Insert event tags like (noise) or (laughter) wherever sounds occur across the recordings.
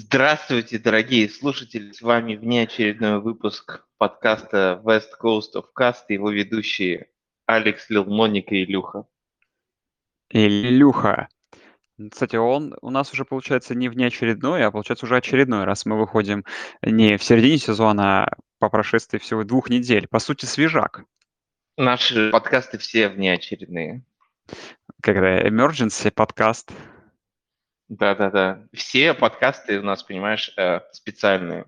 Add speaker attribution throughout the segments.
Speaker 1: Здравствуйте, дорогие слушатели! С вами внеочередной выпуск подкаста West Coast of Cast и его ведущие Алекс, Лилмоник и Илюха.
Speaker 2: Илюха. Кстати, он у нас уже получается не внеочередной, а получается уже очередной, раз мы выходим не в середине сезона, а по прошествии всего двух недель. По сути, свежак.
Speaker 1: Наши подкасты все внеочередные.
Speaker 2: Когда emergency подкаст.
Speaker 1: Да-да-да. Все подкасты у нас, понимаешь, э, специальные.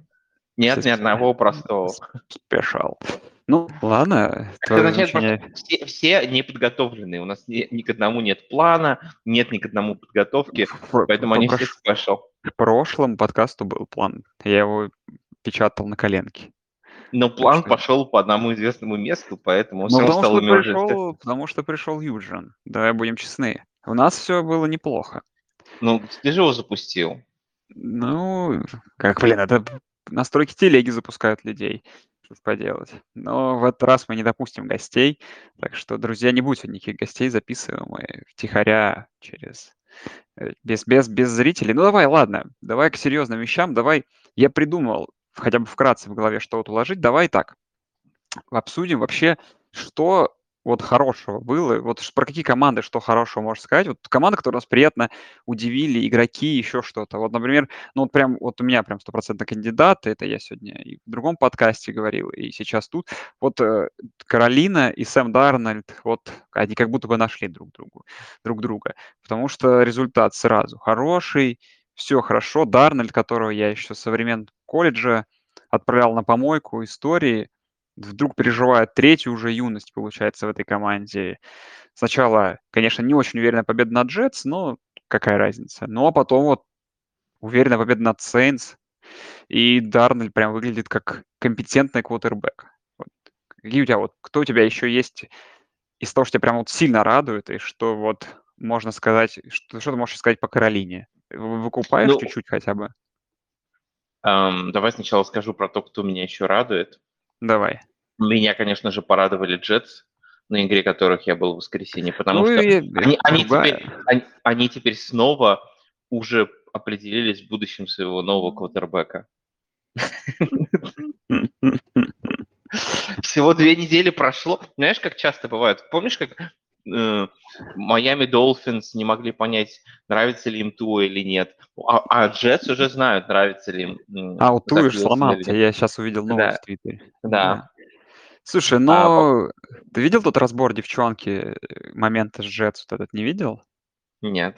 Speaker 1: Нет ни одного простого.
Speaker 2: Спешал. Ну, ладно.
Speaker 1: Это означает, очень... все, все неподготовленные. У нас ни, ни к одному нет плана, нет ни к одному подготовки, в, поэтому они прош... все спешл.
Speaker 2: В прошлом подкасту был план. Я его печатал на коленке.
Speaker 1: Но план что... пошел по одному известному месту, поэтому все
Speaker 2: потому стал что пришел, Потому что пришел Юджин. Давай будем честны. У нас все было неплохо.
Speaker 1: Ну, ты же его запустил.
Speaker 2: Ну, как, блин, это настройки телеги запускают людей. Что поделать. Но в этот раз мы не допустим гостей. Так что, друзья, не будет никаких гостей, записываем мы втихаря через... Э, без, без, без зрителей. Ну давай, ладно, давай к серьезным вещам. Давай, я придумал хотя бы вкратце в голове, что вот уложить. Давай так, обсудим вообще, что вот хорошего было? Вот про какие команды что хорошего можешь сказать? Вот команды, которые нас приятно удивили, игроки, еще что-то. Вот, например, ну вот прям, вот у меня прям стопроцентно кандидат, это я сегодня и в другом подкасте говорил, и сейчас тут. Вот э, Каролина и Сэм Дарнольд, вот они как будто бы нашли друг другу, друг друга, потому что результат сразу хороший, все хорошо. Дарнольд, которого я еще со времен колледжа отправлял на помойку истории, вдруг переживает третью уже юность, получается, в этой команде. Сначала, конечно, не очень уверенная победа над Джетс, но какая разница. Ну, а потом вот уверенная победа над Сейнс. И Дарнель прям выглядит как компетентный квотербек. Вот. Какие у тебя вот, кто у тебя еще есть из того, что тебя прям вот сильно радует, и что вот можно сказать, что, что ты можешь сказать по Каролине? Выкупаешь ну, чуть-чуть хотя бы?
Speaker 1: Эм, давай сначала скажу про то, кто меня еще радует.
Speaker 2: Давай.
Speaker 1: Меня, конечно же, порадовали Джетс, на игре которых я был в воскресенье, потому ну, что и... они, они, теперь, они, они теперь снова уже определились в будущем своего нового квотербека. Всего две недели прошло. Знаешь, как часто бывает? Помнишь, как э, Майами Долфинс не могли понять, нравится ли им Туа или нет. А, а Джетс уже знают, нравится ли им.
Speaker 2: А, у Туи сломался, я сейчас увидел новость да. в Твиттере.
Speaker 1: Да.
Speaker 2: Слушай, а, но а, ты видел тот разбор девчонки, э, момента с Джетс вот этот, не видел?
Speaker 1: Нет.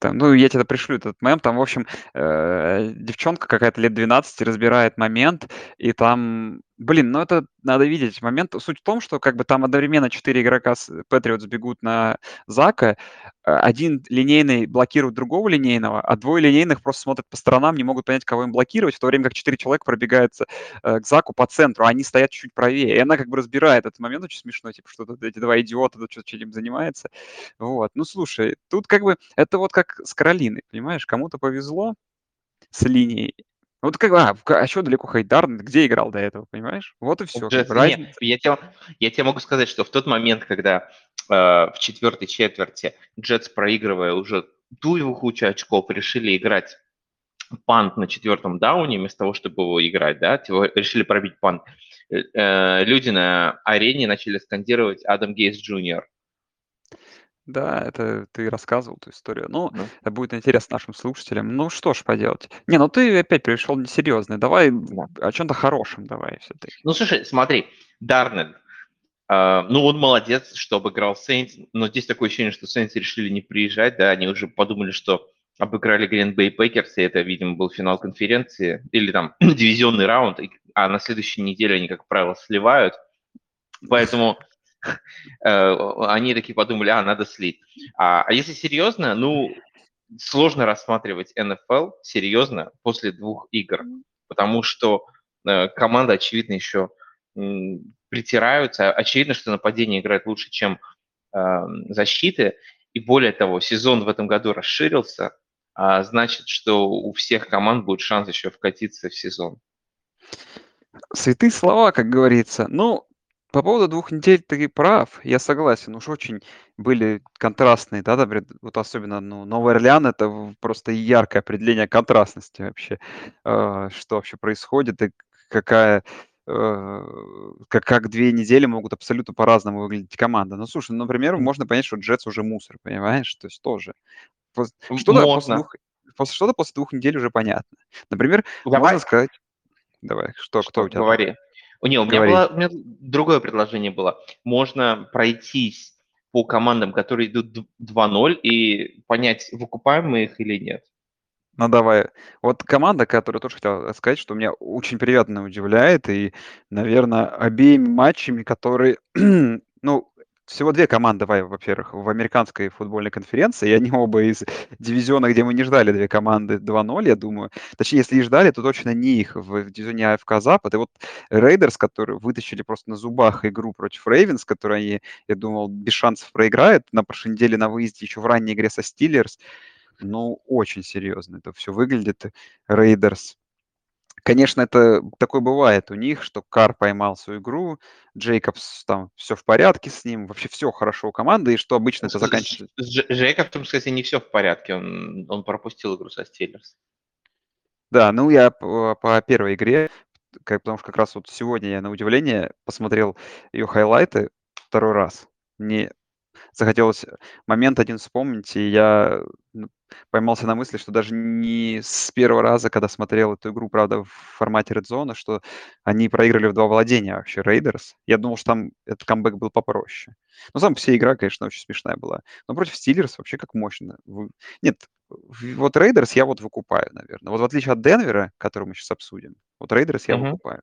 Speaker 2: Там, ну, я тебе пришлю этот мем. Там, в общем, э, девчонка какая-то лет 12 разбирает момент, и там, блин, ну это надо видеть момент. Суть в том, что как бы там одновременно четыре игрока с Патриотс бегут на Зака, э, один линейный блокирует другого линейного, а двое линейных просто смотрят по сторонам, не могут понять, кого им блокировать, в то время как четыре человека пробегаются э, к Заку по центру, а они стоят чуть-чуть правее. И она как бы разбирает этот момент, очень смешно, типа, что тут эти два идиота тут что-то этим занимается. Вот, ну слушай, тут как бы это вот как с Каролиной, понимаешь, кому-то повезло с линией, вот как, а, а что далеко Хайдар, где играл до этого, понимаешь? Вот и все.
Speaker 1: Джет, нет, я, тебе, я тебе могу сказать, что в тот момент, когда э, в четвертой четверти Джетс, проигрывая уже ту кучу очков, решили играть пант на четвертом дауне, вместо того, чтобы его играть, да, решили пробить пант. Э, э, люди на арене начали скандировать Адам Гейс Джуниор.
Speaker 2: Да, это ты рассказывал эту историю. Ну, Ну, это будет интересно нашим слушателям. Ну, что ж поделать. Не, ну ты опять пришел несерьезный. Давай
Speaker 1: да.
Speaker 2: о чем-то хорошем давай все-таки.
Speaker 1: Ну, слушай, смотри, Дарнель, а, ну, он молодец, что обыграл Сейнс, но здесь такое ощущение, что Сейнс решили не приезжать, да, они уже подумали, что обыграли Green Bay Packers, и это, видимо, был финал конференции, или там (clears throat) дивизионный раунд, а на следующей неделе они, как правило, сливают. Поэтому они такие подумали, а, надо слить. А, а если серьезно, ну, сложно рассматривать НФЛ серьезно после двух игр, потому что э, команда, очевидно, еще притираются. Очевидно, что нападение играет лучше, чем э, защиты. И более того, сезон в этом году расширился, а значит, что у всех команд будет шанс еще вкатиться в сезон.
Speaker 2: Святые слова, как говорится. Ну, По поводу двух недель ты прав, я согласен. Уж очень были контрастные, да, например, вот особенно, ну, Новый Орлеан- это в просто яркое определение контрастности вообще. А, что вообще происходит и какая, э, как как 2 недели могут абсолютно по-разному выглядеть команды. Ну, слушай, ну, например, можно понять, что Джетс уже мусор, понимаешь? То есть тоже. Пос
Speaker 1: М,
Speaker 2: что-то после
Speaker 1: можно.
Speaker 2: двух после что-то после двух недель уже понятно. Например, можно
Speaker 1: Давай
Speaker 2: сказать Давай, что кто
Speaker 1: Что?
Speaker 2: у тебя там?
Speaker 1: Говори. Не, у меня было у меня другое предложение было. Можно пройтись по командам, которые идут д 2:0, и понять, выкупаем мы их или нет.
Speaker 2: Ну, давай. Вот команда, которую тоже хотел, сказать, что меня очень приятно удивляет, и, наверно, обеими матчами, которые, (clears throat) ну, всего 2 команды, во-первых, в американской футбольной конференции, и они оба из дивизиона, где мы не ждали 2 команды 2:0, я думаю. Точнее, если и ждали, то точно не их в дивизионе АФК Запад. И вот Рейдерс, которые вытащили просто на зубах игру против Рейвенс, которую они, я думал, без шансов проиграют на прошлой неделе на выезде еще в ранней игре со Стиллерс. Ну, очень серьезно это все выглядит. Рейдерс. Конечно, это такое бывает у них, что Карр поймал свою игру, Джейкобс там все в порядке с ним, вообще все хорошо у команды, и что обычно
Speaker 1: С
Speaker 2: это заканчивается
Speaker 1: с Дж Джейкобсом, кстати, не все в порядке. Он он пропустил игру со Стиллерс.
Speaker 2: Да, ну я по по первой игре, как потому что как раз вот сегодня я на удивление посмотрел ее хайлайты второй раз. Мне захотелось момент один вспомнить, и я, ну, поймался на мысли, что даже не с первого раза, когда смотрел эту игру, правда, в формате Red Zone, что они проиграли в 2 владения вообще Рейдерс. Я думал, что там этот камбэк был попроще. Но сама по себе игра, конечно, очень смешная была. Но против Стиллерс вообще как мощно. Вы нет, вот Рейдерс я вот выкупаю, наверно. Вот в отличие от Денвера, который мы сейчас обсудим, вот Рейдерс я
Speaker 1: Мгм.
Speaker 2: выкупаю.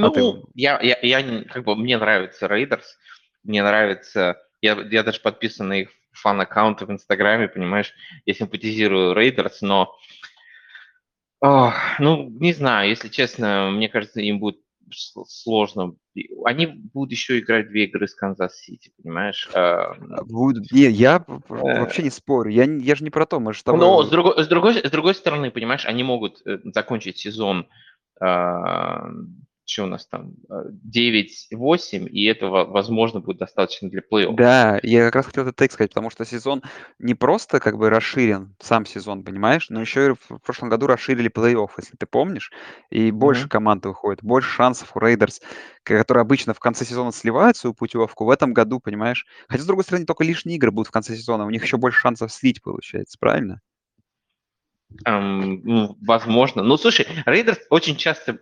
Speaker 2: А ты
Speaker 1: Ну, я я я как бы мне нравится Рейдерс, мне нравится я я даже подписан на их фан-аккаунты в "Инстаграме", понимаешь. Я симпатизирую Рейдерс, но ах, ну, не знаю, если честно, мне кажется, им будет сложно. Они будут еще играть 2 игры с Канзас-Сити, понимаешь?
Speaker 2: А, будут не, я
Speaker 1: э
Speaker 2: вообще не спорю. Я я же не про то, мы же с
Speaker 1: Но с
Speaker 2: тобой
Speaker 1: другой с другой с другой стороны, понимаешь, они могут, э, закончить сезон, чё у нас там, э, 9-8, и этого, возможно, будет достаточно для плей-офф.
Speaker 2: Да, я как раз хотел этот take сказать, потому что сезон не просто как бы расширен, сам сезон, понимаешь, но еще и в прошлом году расширили плей-офф, если ты помнишь, и больше
Speaker 1: Мгм.
Speaker 2: команд выходит, больше шансов у Рейдерс, которые обычно в конце сезона сливают свою путевку, в этом году, понимаешь. Хотя, с другой стороны, только лишние игры будут в конце сезона, у них еще больше шансов слить получается, правильно?
Speaker 1: Ну, возможно. Ну, слушай, Рейдерс очень часто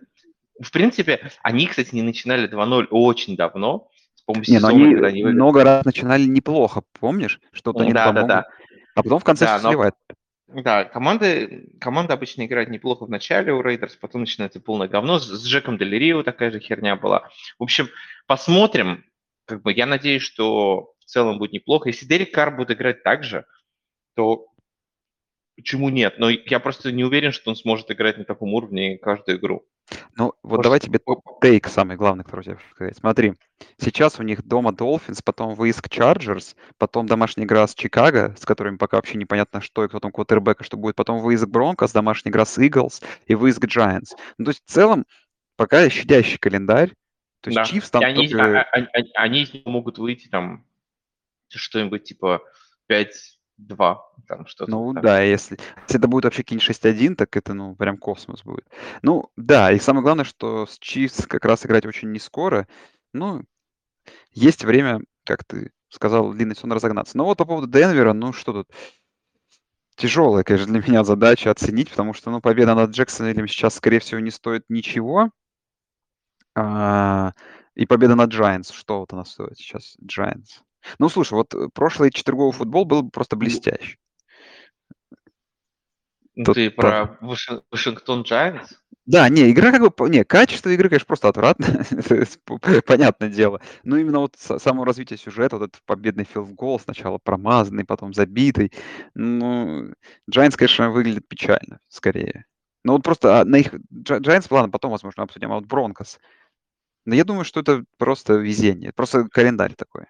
Speaker 1: в принципе, они, кстати, не начинали 2:0 очень давно, по-моему,
Speaker 2: Не, ну
Speaker 1: сезона,
Speaker 2: они
Speaker 1: когда они выиграли
Speaker 2: много раз начинали неплохо, помнишь? Что-то они там могут,
Speaker 1: да-да-да.
Speaker 2: а потом в конце
Speaker 1: Да,
Speaker 2: все
Speaker 1: но
Speaker 2: сливают.
Speaker 1: да, команды команда обычно играет неплохо в начале у Рейдерс, потом начинается полное говно. С с Джеком Дель Рио такая же херня была. В общем, посмотрим. Как бы я надеюсь, что в целом будет неплохо. Если Дерек Карр будет играть так же, то почему нет? Но я просто не уверен, что он сможет играть на таком уровне каждую игру.
Speaker 2: Ну, вот
Speaker 1: Может,
Speaker 2: давай тебе тейк самый главный, который хочу сказать. Смотри, сейчас у них дома Dolphins, потом выезд к Chargers, потом домашняя игра с Чикаго, с которыми пока вообще непонятно, что и кто там квотербек, и что будет, потом выезд к Broncos, домашняя игра с Eagles и выезд к Giants. Ну, то есть в целом пока щадящий календарь. То есть
Speaker 1: Да,
Speaker 2: Chiefs
Speaker 1: и
Speaker 2: там
Speaker 1: они а
Speaker 2: только
Speaker 1: а ань ань они могут выйти там что-нибудь типа 5-2, там что-то
Speaker 2: Ну
Speaker 1: так.
Speaker 2: да, если если это будет вообще какие-нибудь 6-1, так это, ну, прям космос будет. Ну да, и самое главное, что с Chiefs как раз играть очень не скоро. Ну, есть время, как ты сказал, длинный сон разогнаться. Но вот по поводу Денвера, ну что тут? Тяжелая, конечно, для меня задача оценить, потому что, ну, победа над Джексонвиллем сейчас, скорее всего, не стоит ничего. А, и победа над Giants, что вот она стоит сейчас, Giants? Ну, слушай, вот, э, прошлый четверговый футбол был бы просто
Speaker 1: Ну
Speaker 2: блестящий.
Speaker 1: Ну,
Speaker 2: Тут
Speaker 1: ты про Ваши Вашингтон Giants?
Speaker 2: Да, не, игра как бы не, качество игры, конечно, просто отвратное, (laughs) то есть п (laughs) понятное дело. Но именно вот са само развитие сюжета, вот этот победный филд-гол, сначала промазанный, потом забитый. Ну, Giants, конечно, выглядит печально скорее. Ну, вот просто, а, на их Giants, ладно, потом, возможно, обсудим, а вот Broncos. Но я думаю, что это просто везение, просто календарь такой.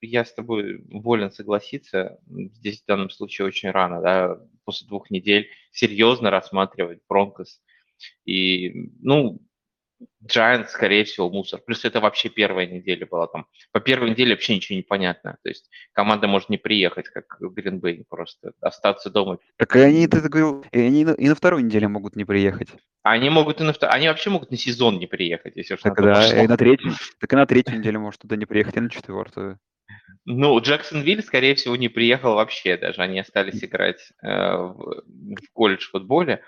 Speaker 1: Я с тобой волен согласиться. Здесь в данном случае очень рано, да, после двух недель серьезно рассматривать Broncos. И, ну Giants, скорее всего, мусор. Плюс это вообще первая неделя была там. По первой неделе вообще ничего не понятно. То есть команда может не приехать, как в Гринбей, просто остаться дома.
Speaker 2: Так и они, ты говорил, и они и на второй неделе могут не приехать.
Speaker 1: Они могут и на втор... они вообще могут на сезон не приехать, если уж
Speaker 2: так, на да, и на третью, так и на третью неделю может туда не приехать, и на четвертую.
Speaker 1: Ну, Джексонвилл, скорее всего, не приехал вообще даже. Они остались играть э, в, в колледж футболе.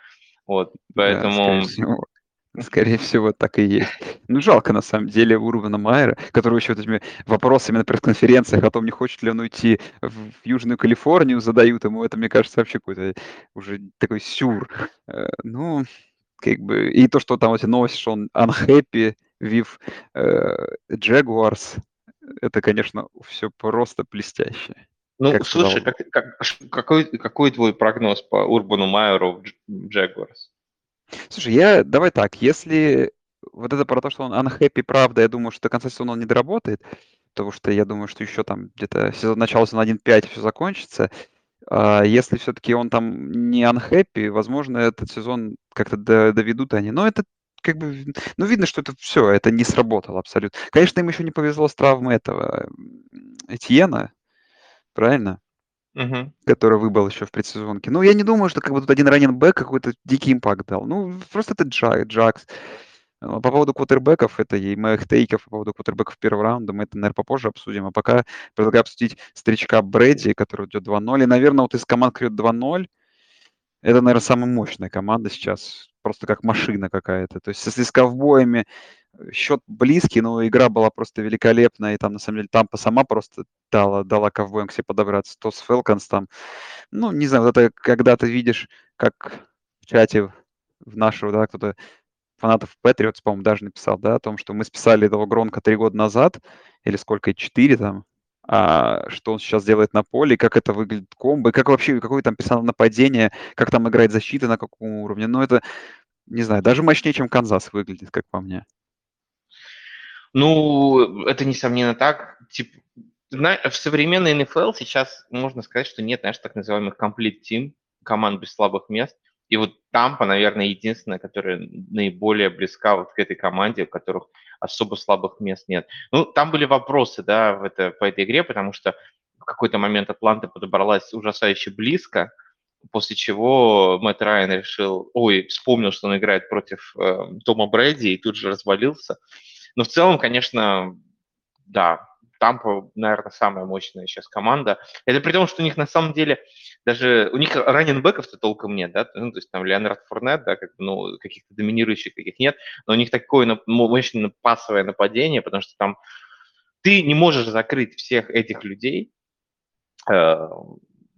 Speaker 1: Вот, поэтому...
Speaker 2: Да, Скорее всего, так и есть. (laughs) Ну, жалко, на самом деле, Урбана Майера, который еще вот этими вопросами на пресс-конференциях о том, не хочет ли он уйти в Южную Калифорнию, задают ему. Это, мне кажется, вообще какой-то уже такой сюр. Э, ну, как бы... И то, что там эти новости, что он unhappy with uh, Jaguars, это, конечно, все просто блестяще.
Speaker 1: Ну, как слушай, как, как, какой, какой твой прогноз по Урбану Майеру в Jaguars?
Speaker 2: Слушай, я давай так, если вот это про то, что он unhappy, правда, я думаю, что до конца сезона он не доработает, потому что я думаю, что еще там где-то сезон начало на 1.5 все закончится. А если все-таки он там не unhappy, возможно, этот сезон как-то доведут они. Но это как бы, ну, видно, что это все, это не сработало абсолютно. Конечно, им еще не повезло с травмой этого Этьена, правильно?
Speaker 1: Мгм.
Speaker 2: который выбыл еще в предсезонке. Ну, я не думаю, что как бы тут один раннинг-бэк какой-то дикий impact дал. Ну, просто это Джа- Джакс. А, По поводу квотербеков, это и моих тейков по поводу квотербеков первого раунда, мы это, наверное, попозже обсудим. А пока предлагаю обсудить старичка Брэди, который идет 2-0. И, наверное, вот из команд, идет 2-0, это, наверное, самая мощная команда сейчас. Просто как машина какая-то. То есть если с ковбоями счет близкий, но игра была просто великолепная, и там, на самом деле, Тампа сама просто дала, дала ковбоям к себе подобраться. То с Фелконс там, ну, не знаю, вот это когда ты видишь, как в чате в нашего, да, кто-то фанатов Patriots, по-моему, даже написал, да, о том, что мы списали этого Гронка три года назад, или сколько, четыре там, а, что он сейчас делает на поле, как это выглядит комбо, и как вообще, какое там персонал нападение, как там играет защита, на каком уровне. Ну, это, не знаю, даже мощнее, чем Канзас выглядит, как по мне.
Speaker 1: Ну, это несомненно так. Типа, в современной НФЛ сейчас можно сказать, что нет, знаешь, так называемых complete team, команд без слабых мест. И вот Тампа, наверное, единственная, которая наиболее близка вот к этой команде, у которых особо слабых мест нет. Ну, там были вопросы, да, в это, по этой игре, потому что в какой-то момент Атланта подобралась ужасающе близко, после чего Мэтт Райан решил, ой, вспомнил, что он играет против э, Тома Брэди, и тут же развалился. Но в целом, конечно, да, Тампа, наверное, самая мощная сейчас команда. Это при том, что у них на самом деле даже у них раненбеков-то толком нет, да, ну, то есть там Леонард Фурнет, да, как, ну, каких-то доминирующих каких нет, но у них такое мощное пасовое нападение, потому что там ты не можешь закрыть всех этих людей э,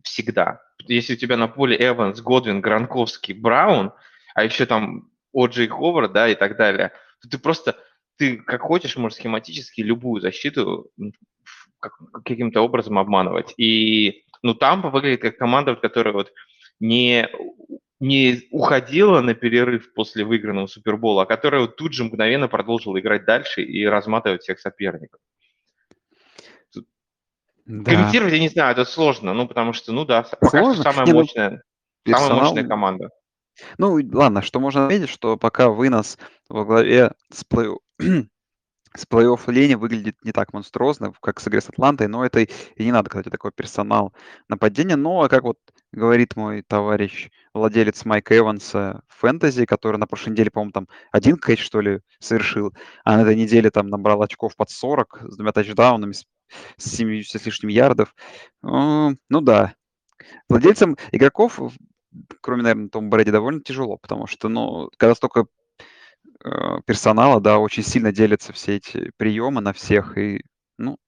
Speaker 1: всегда. Если у тебя на поле Эванс, Годвин, Гранковский, Браун, а еще там О'Джей Ховард, да, и так далее, то ты просто ты как хочешь можешь схематически любую защиту каким-то образом обманывать. И ну, Тампа выглядит как команда, которая вот не, не уходила на перерыв после выигранного Супербола, а которая вот тут же мгновенно продолжила играть дальше и разматывать всех соперников. Да. Комментировать, я не знаю, это сложно, ну, потому что, ну да, пока сложно. что самая не, ну, мощная, ну, самая мощная команда.
Speaker 2: Ну, ладно, что можно отметить, что пока вынос во главе с, плей с плей-офф лени выглядит не так монструозно, как с игры с Атлантой, но это и не надо, кстати, такой персонал нападения. Но, как вот говорит мой товарищ, владелец Майка Эванса фэнтези, который на прошлой неделе, по-моему, там один кэч, что ли, совершил, а на этой неделе там набрал очков под 40 с двумя тачдаунами, с 70 с лишним ярдов. Ну, ну да. Владельцам игроков кроме, наверное, Том Брэди, довольно тяжело, потому что, ну, когда столько э, персонала, да, очень сильно делятся все эти приемы на всех, и, ну,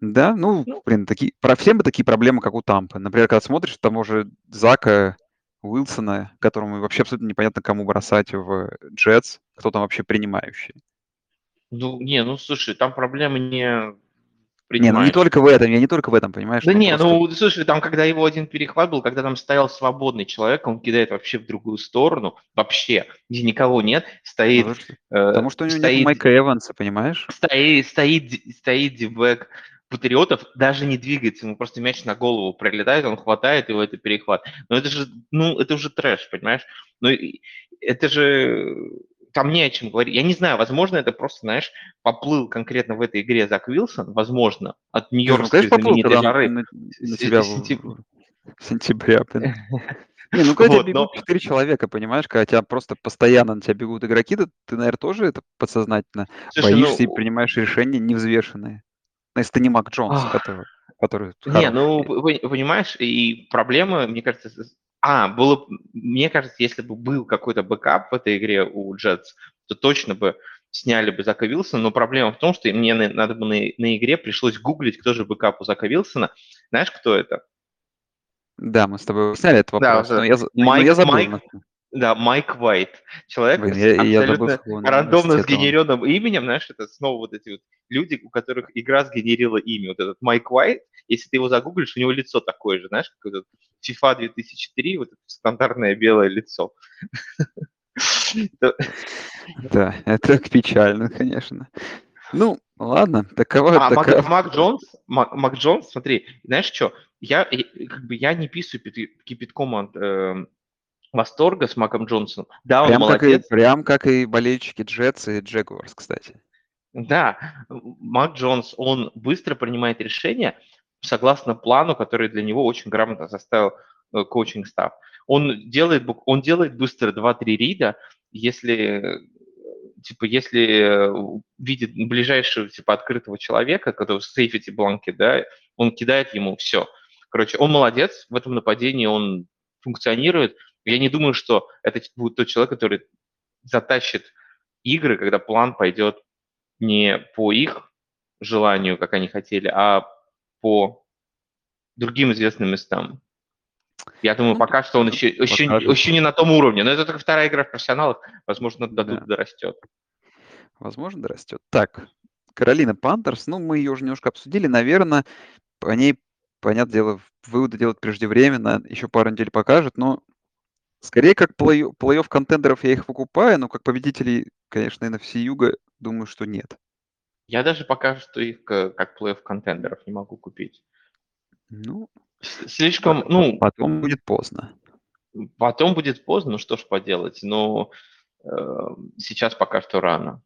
Speaker 2: да, ну, ну блин, такие, про всем бы такие проблемы, как у Тампы. Например, когда смотришь того же Зака Уилсона, которому вообще абсолютно непонятно, кому бросать в Джетс, кто там вообще принимающий.
Speaker 1: Ну, не, ну, слушай, там проблемы не
Speaker 2: не, ну не только в этом, я не только в этом, понимаешь?
Speaker 1: Да не, просто... ну слушай, там когда его один перехват был, когда там стоял свободный человек, он кидает вообще в другую сторону, вообще, где никого нет, стоит...
Speaker 2: Э, потому что у него стоит, нет Майка Эванса, понимаешь?
Speaker 1: Стоит, стоит, стоит дивбэк патриотов, даже не двигается, ему просто мяч на голову прилетает, он хватает его, это перехват. Но это же, ну, это уже трэш, понимаешь? Ну, это же там не о чем говорить. Я не знаю, возможно, это просто, знаешь, поплыл конкретно в этой игре Зак Вилсон, возможно, от
Speaker 2: ну,
Speaker 1: нью-йоркской
Speaker 2: поплыл,
Speaker 1: знаменитой
Speaker 2: на,
Speaker 1: жары
Speaker 2: на- на тебя в,
Speaker 1: сентя-
Speaker 2: в сентябре, блин. (laughs) Не, ну когда тебя
Speaker 1: Вот, но
Speaker 2: бегут четыре человека, понимаешь, когда тебя просто постоянно на тебя бегут игроки, то ты, наверное, тоже это подсознательно
Speaker 1: слушай,
Speaker 2: боишься и
Speaker 1: ну,
Speaker 2: принимаешь решения невзвешенные. Ну, если ты не Мак Джонс,
Speaker 1: ах,
Speaker 2: который, который
Speaker 1: не, ну, понимаешь, и проблема, мне кажется, а, было, мне кажется, если бы был какой-то backup в этой игре у Jets, то точно бы сняли бы Зака Вилсона, но проблема в том, что мне на- надо бы на, на игре пришлось гуглить, кто же backup у Зака Вилсона. Знаешь, кто это?
Speaker 2: Да, мы с тобой сняли этот
Speaker 1: Да,
Speaker 2: вопрос, но
Speaker 1: вот,
Speaker 2: я, но я
Speaker 1: Майк,
Speaker 2: забыл.
Speaker 1: Майк, да, Майк Уайт. Человек
Speaker 2: Блин, я, я
Speaker 1: абсолютно
Speaker 2: свой
Speaker 1: рандомно сгенеренным именем, знаешь, это снова вот эти вот люди, у которых игра сгенерила имя. Вот этот Майк Уайт, если ты его загуглишь, у него лицо такое же, знаешь, как этот FIFA 2003, вот это стандартное белое лицо.
Speaker 2: Да, это печально, конечно. Ну, ладно, такова,
Speaker 1: А Мак,
Speaker 2: такова.
Speaker 1: Мак Джонс, Мак, Мак Джонс, смотри, знаешь что, я, как бы, я не писаю кипятком от эм, восторга с Маком Джонсом. Да, он
Speaker 2: Прям как и,
Speaker 1: молодец,
Speaker 2: прям как и болельщики Джетс и Джегуарс, кстати.
Speaker 1: Да, Мак Джонс, он быстро принимает решения согласно плану, который для него очень грамотно составил э, коучинг-став. Он делает, он делает быстро 2-3 рида, если, э, типа, если э, видит ближайшего, типа, открытого человека, который в сейфити бланке, да, он кидает ему все. Короче, он молодец, в этом нападении он функционирует. Я не думаю, что это будет тот человек, который затащит игры, когда план пойдет не по их желанию, как они хотели, а по другим известным местам. Я думаю,
Speaker 2: Ну,
Speaker 1: пока что он еще, еще,
Speaker 2: покажет.
Speaker 1: еще не на том уровне, но это только вторая игра в профессионалах, возможно, до
Speaker 2: Да.
Speaker 1: тут дорастет.
Speaker 2: Возможно, дорастет. Так, Каролина Пантерс, ну, мы ее уже немножко обсудили, наверное, по ней, понятное дело, выводы делать преждевременно, еще пару недель покажет, но скорее как плей- плей-офф контендеров я их выкупаю, но как победителей, конечно, NFC Юга, думаю, что нет.
Speaker 1: Я даже пока что их к- как плей-офф контендеров не могу купить.
Speaker 2: Ну,
Speaker 1: Слишком,
Speaker 2: по-
Speaker 1: ну,
Speaker 2: потом будет поздно.
Speaker 1: потом будет поздно, ну что ж поделать, но э, сейчас пока что рано.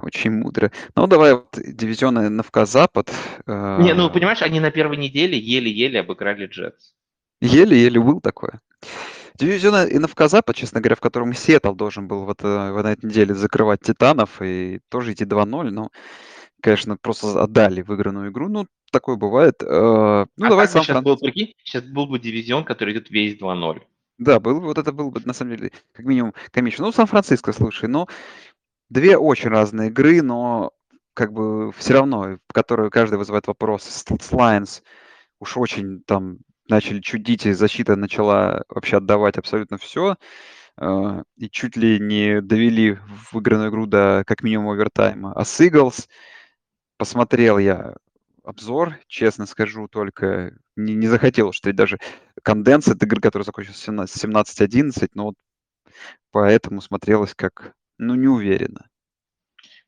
Speaker 2: Очень мудро. Ну, давай вот дивизионы НФК-Запад.
Speaker 1: Не, ну,
Speaker 2: э,
Speaker 1: понимаешь, они на первой неделе еле-еле обыграли Джетс.
Speaker 2: Еле-еле был такое. Дивизион НФК Запад, честно говоря, в котором Сиэтл должен был в, это, в этой неделе закрывать Титанов и тоже идти 2-0, но, конечно, просто отдали выигранную игру. Ну, такое бывает. Э, Ну,
Speaker 1: А
Speaker 2: давай сам
Speaker 1: сейчас был, прикинь, сейчас был бы дивизион, который идет весь 2-0.
Speaker 2: Да, был, бы- вот это было бы, на самом деле, как минимум комично. Ну, Сан-Франциско, слушай, ну, две очень разные игры, но как бы все равно, в которые каждый вызывает вопрос. С Lions уж очень там начали чудить, и защита начала вообще отдавать абсолютно все. И чуть ли не довели выигранную игру до как минимум овертайма. А с Eagles посмотрел я обзор, честно скажу, только не, не захотел, что даже конденс от игры, который закончился 17 17-11, но вот поэтому смотрелось как, ну, неуверенно.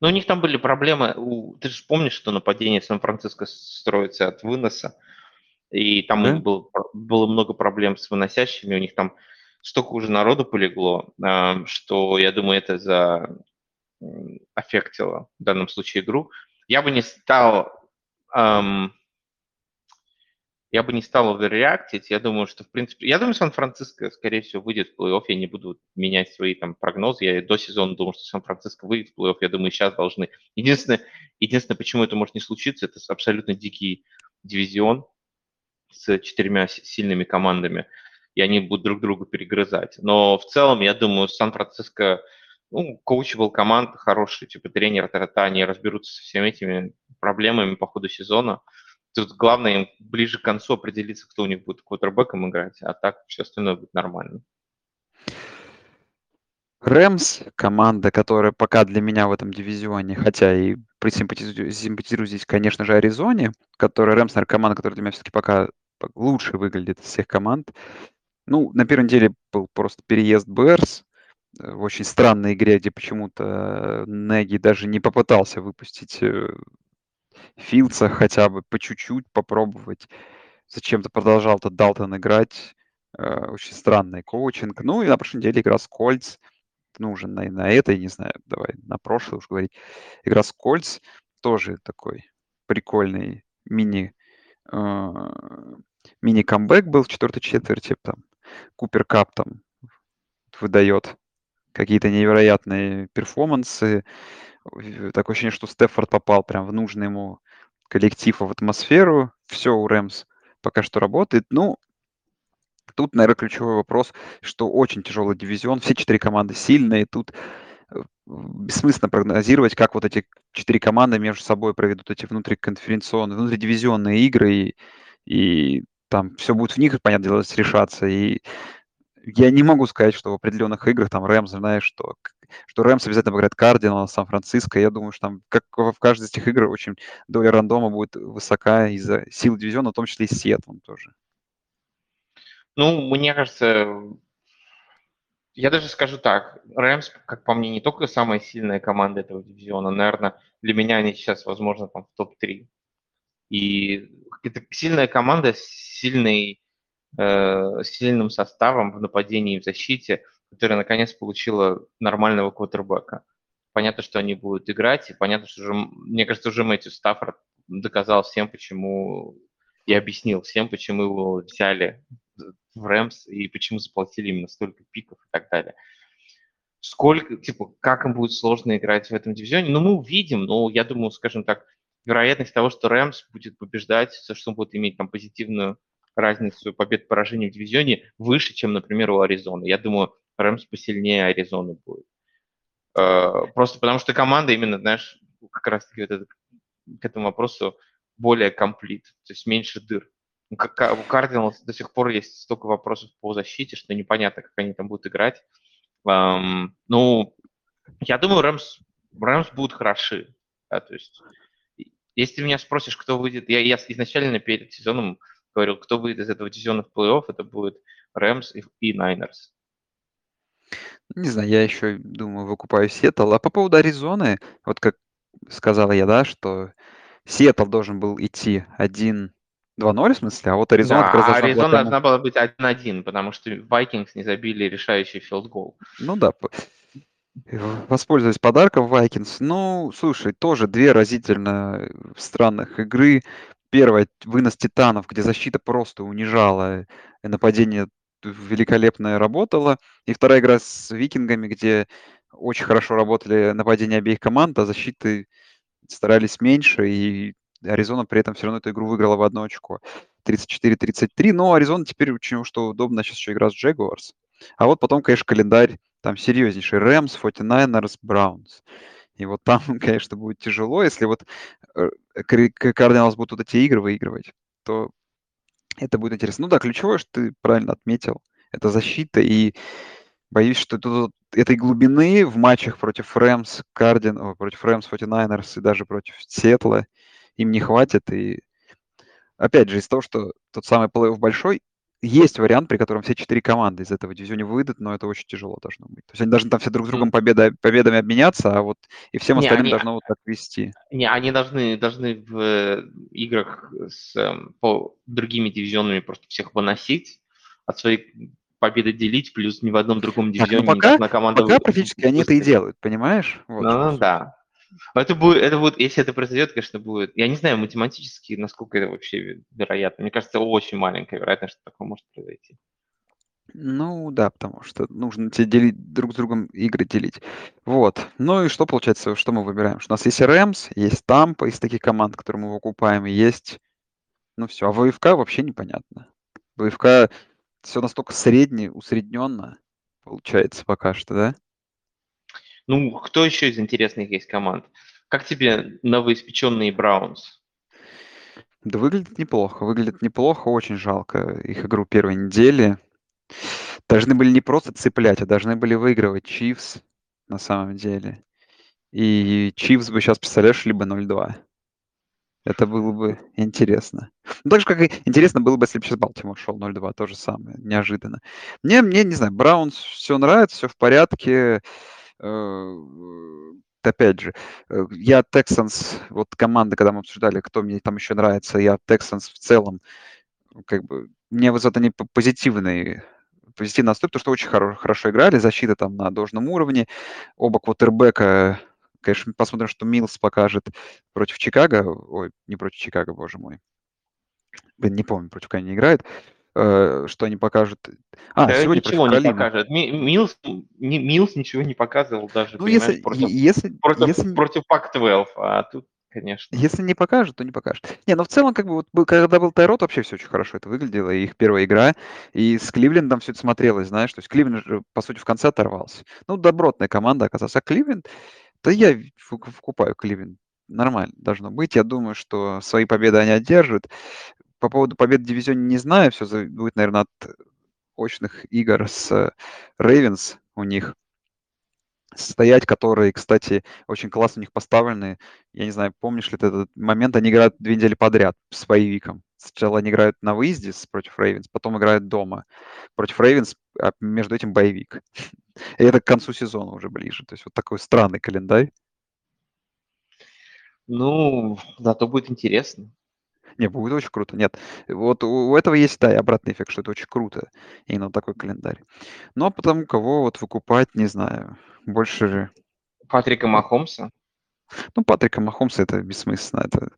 Speaker 1: Но у них там были проблемы. Ты же помнишь, что нападение Сан-Франциско строится от выноса, и там
Speaker 2: Да.
Speaker 1: был, было много проблем с выносящими, у них там столько уже народу полегло, а, что я думаю, это за аффектило в данном случае игру. Я бы не стал ам, я бы не стал оверреактить. Я думаю, что, в принципе, я думаю, Сан-Франциско, скорее всего, выйдет в плей-офф. Я не буду менять свои там прогнозы. Я до сезона думал, что Сан-Франциско выйдет в плей-офф. Я думаю, сейчас должны. Единственное, единственное, почему это может не случиться, это абсолютно дикий дивизион с четырьмя сильными командами, и они будут друг друга перегрызать. Но в целом, я думаю, Сан-Франциско, ну, коучебл команда хороший, типа тренер, та они разберутся со всеми этими проблемами по ходу сезона. Тут главное им ближе к концу определиться, кто у них будет квотербеком играть, а так все остальное будет нормально.
Speaker 2: Рэмс, команда, которая пока для меня в этом дивизионе, хотя и присимпатизирую симпатизирую здесь, конечно же, Аризоне, которая Рэмс, наверное, команда, которая для меня все-таки пока лучше выглядит из всех команд. Ну, на первой неделе был просто переезд Берс э, в очень странной игре, где почему-то Неги даже не попытался выпустить э, Филдса хотя бы по чуть-чуть попробовать. Зачем-то продолжал этот Далтон играть. Э, Очень странный коучинг. Ну и на прошлой неделе игра с Кольц. нужен на, на этой, не знаю, давай на прошлой уж говорить. Игра с Кольц тоже такой прикольный мини э, мини-камбэк был в четвертой четверти, там Купер Кап там выдает какие-то невероятные перформансы. Такое ощущение, что Стефорд попал прям в нужный ему коллектив, в атмосферу. Все у Рэмс пока что работает. Ну, тут, наверное, ключевой вопрос, что очень тяжелый дивизион, все четыре команды сильные, тут э, бессмысленно прогнозировать, как вот эти четыре команды между собой проведут эти внутриконференционные, внутридивизионные игры, и, и там все будет в них, понятное дело, решаться. И я не могу сказать, что в определенных играх там Рэмс, знаешь, что, что Рэмс обязательно выиграет Кардинал, Сан-Франциско. Я думаю, что там, как в каждой из этих игр, очень доля рандома будет высока из-за сил дивизиона, в том числе и Сиэтлом тоже.
Speaker 1: Ну, мне кажется, я даже скажу так, Рэмс, как по мне, не только самая сильная команда этого дивизиона, наверное, для меня они сейчас, возможно, там в топ-3. И это сильная команда с сильной э, сильным составом в нападении и в защите, которая наконец получила нормального квотербека. Понятно, что они будут играть, и понятно, что уже, мне кажется, уже Мэтью Стаффорд доказал всем, почему и объяснил всем, почему его взяли в Рэмс и почему заплатили именно столько пиков и так далее. Сколько, типа, как им будет сложно играть в этом дивизионе, ну, мы увидим, но я думаю, скажем так, вероятность того, что Рэмс будет побеждать, что он будет иметь там позитивную разницу побед-поражений в дивизионе выше, чем, например, у Аризоны. Я думаю, Рэмс посильнее Аризоны будет. Э, просто потому что команда именно, знаешь, как раз-таки вот это, к этому вопросу более комплит, то есть меньше дыр. У Кардиналс до сих пор есть столько вопросов по защите, что непонятно, как они там будут играть. Um, ну, я думаю, Рэмс, Рэмс будут хороши. Да, то есть, если ты меня спросишь, кто выйдет, я, я изначально перед сезоном говорил, кто выйдет из этого дивизиона в плей-офф, это будет Рэмс и, и Найнерс.
Speaker 2: Не знаю, я еще думаю, выкупаю Сиэтл. А по поводу Аризоны, вот как сказала я, да, что Сиэтл должен был идти 1-2-0, в смысле, а вот Аризона
Speaker 1: да, как раз должна Аризона была, должна была быть 1-1, потому что Vikings не забили решающий филдгол.
Speaker 2: Ну да, воспользуясь подарком Vikings. Ну, слушай, тоже две разительно странных игры. Первая – вынос Титанов, где защита просто унижала, и нападение великолепное работало. И вторая игра с Викингами, где очень хорошо работали нападения обеих команд, а защиты старались меньше, и Аризона при этом все равно эту игру выиграла в одно очко. 34-33. Но Аризона теперь очень что удобно сейчас еще игра с Джегуарс. А вот потом, конечно, календарь там серьезнейший. Рэмс, 49ers, Браунс. И вот там, (laughs) конечно, будет тяжело. Если вот Кардиналс будут вот эти игры выигрывать, то это будет интересно. Ну да, ключевое, что ты правильно отметил, это защита. И боюсь, что тут этой глубины в матчах против Рэмс, Кардин, против Рэмс, 49ers и даже против Сетла им не хватит. И опять же, из того, что тот самый плей-офф большой, есть вариант, при котором все четыре команды из этого дивизиона выйдут, но это очень тяжело должно быть. То есть они должны там все друг с другом победа, победами обменяться, а вот и всем не, остальным они, должно вот так вести.
Speaker 1: Не, они должны, должны в э, играх с эм, по другими дивизионами просто всех выносить, от своей победы делить, плюс ни в одном другом дивизионе
Speaker 2: так, ну пока, не команда... Пока практически они это и делают, понимаешь?
Speaker 1: Вот. Ну, да. Это будет, это будет, если это произойдет, конечно, будет. Я не знаю математически, насколько это вообще вероятно. Мне кажется, очень маленькая вероятность, что такое может произойти.
Speaker 2: Ну да, потому что нужно тебе делить друг с другом игры делить. Вот. Ну и что получается, что мы выбираем? Что у нас есть Рэмс, есть Тампа из таких команд, которые мы выкупаем, есть... Ну все, а ВФК вообще непонятно. ВФК все настолько средне, усредненно получается пока что, да?
Speaker 1: Ну, кто еще из интересных есть команд? Как тебе новоиспеченные Браунс?
Speaker 2: Да выглядит неплохо, выглядит неплохо, очень жалко их игру первой недели. Должны были не просто цеплять, а должны были выигрывать Чивс на самом деле. И Чивс бы сейчас, представляешь, либо 0-2. Это было бы интересно. Ну, так же, как и интересно было бы, если бы сейчас Балтимор шел 0-2, то же самое, неожиданно. Мне, мне, не знаю, Браунс все нравится, все в порядке. Э, опять же, э, я Texans, вот команда, когда мы обсуждали, кто мне там еще нравится, я Texans в целом, как бы, мне вот это не позитивный позитивно настроен, потому что очень хоро хорошо играли, защита там на должном уровне, оба квотербека, конечно, посмотрим, что Милс покажет против Чикаго, ой, не против Чикаго, боже мой, не помню, против кого они играют, э, что они покажут. А,
Speaker 1: Да
Speaker 2: сегодня
Speaker 1: ничего не покажет. Ми- Милс, ми- Милс ничего не показывал даже,
Speaker 2: Ну, если,
Speaker 1: против,
Speaker 2: если,
Speaker 1: против,
Speaker 2: если,
Speaker 1: против Пак-12, а тут, конечно.
Speaker 2: Если не покажет, то не покажет. Не, ну в целом, как бы, вот был- когда был Тайрот, вообще все очень хорошо это выглядело, и их первая игра, и с Кливлендом все это смотрелось, знаешь, то есть Кливленд же, по сути, в конце оторвался. Ну, добротная команда оказалась. А Кливленд, да я вкупаю Кливленд. Нормально должно быть. Я думаю, что свои победы они одержат. По поводу побед в дивизионе не знаю, все будет, наверное, от очных игр с Рейвенс у них стоять, которые, кстати, очень классно у них поставлены. Я не знаю, помнишь ли ты этот момент, они играют две недели подряд с боевиком. Сначала они играют на выезде против Рейвенс, потом играют дома против Рейвенс, а между этим боевик. И это к концу сезона уже ближе. То есть вот такой странный календарь.
Speaker 1: Ну, зато будет интересно.
Speaker 2: Не, будет очень круто. Нет, вот у, этого есть, да, и обратный эффект, что это очень круто. Именно такой календарь. Но потому кого вот выкупать, не знаю. Больше же...
Speaker 1: Патрика Махомса.
Speaker 2: Ну, Патрика Махомса это бессмысленно. Это...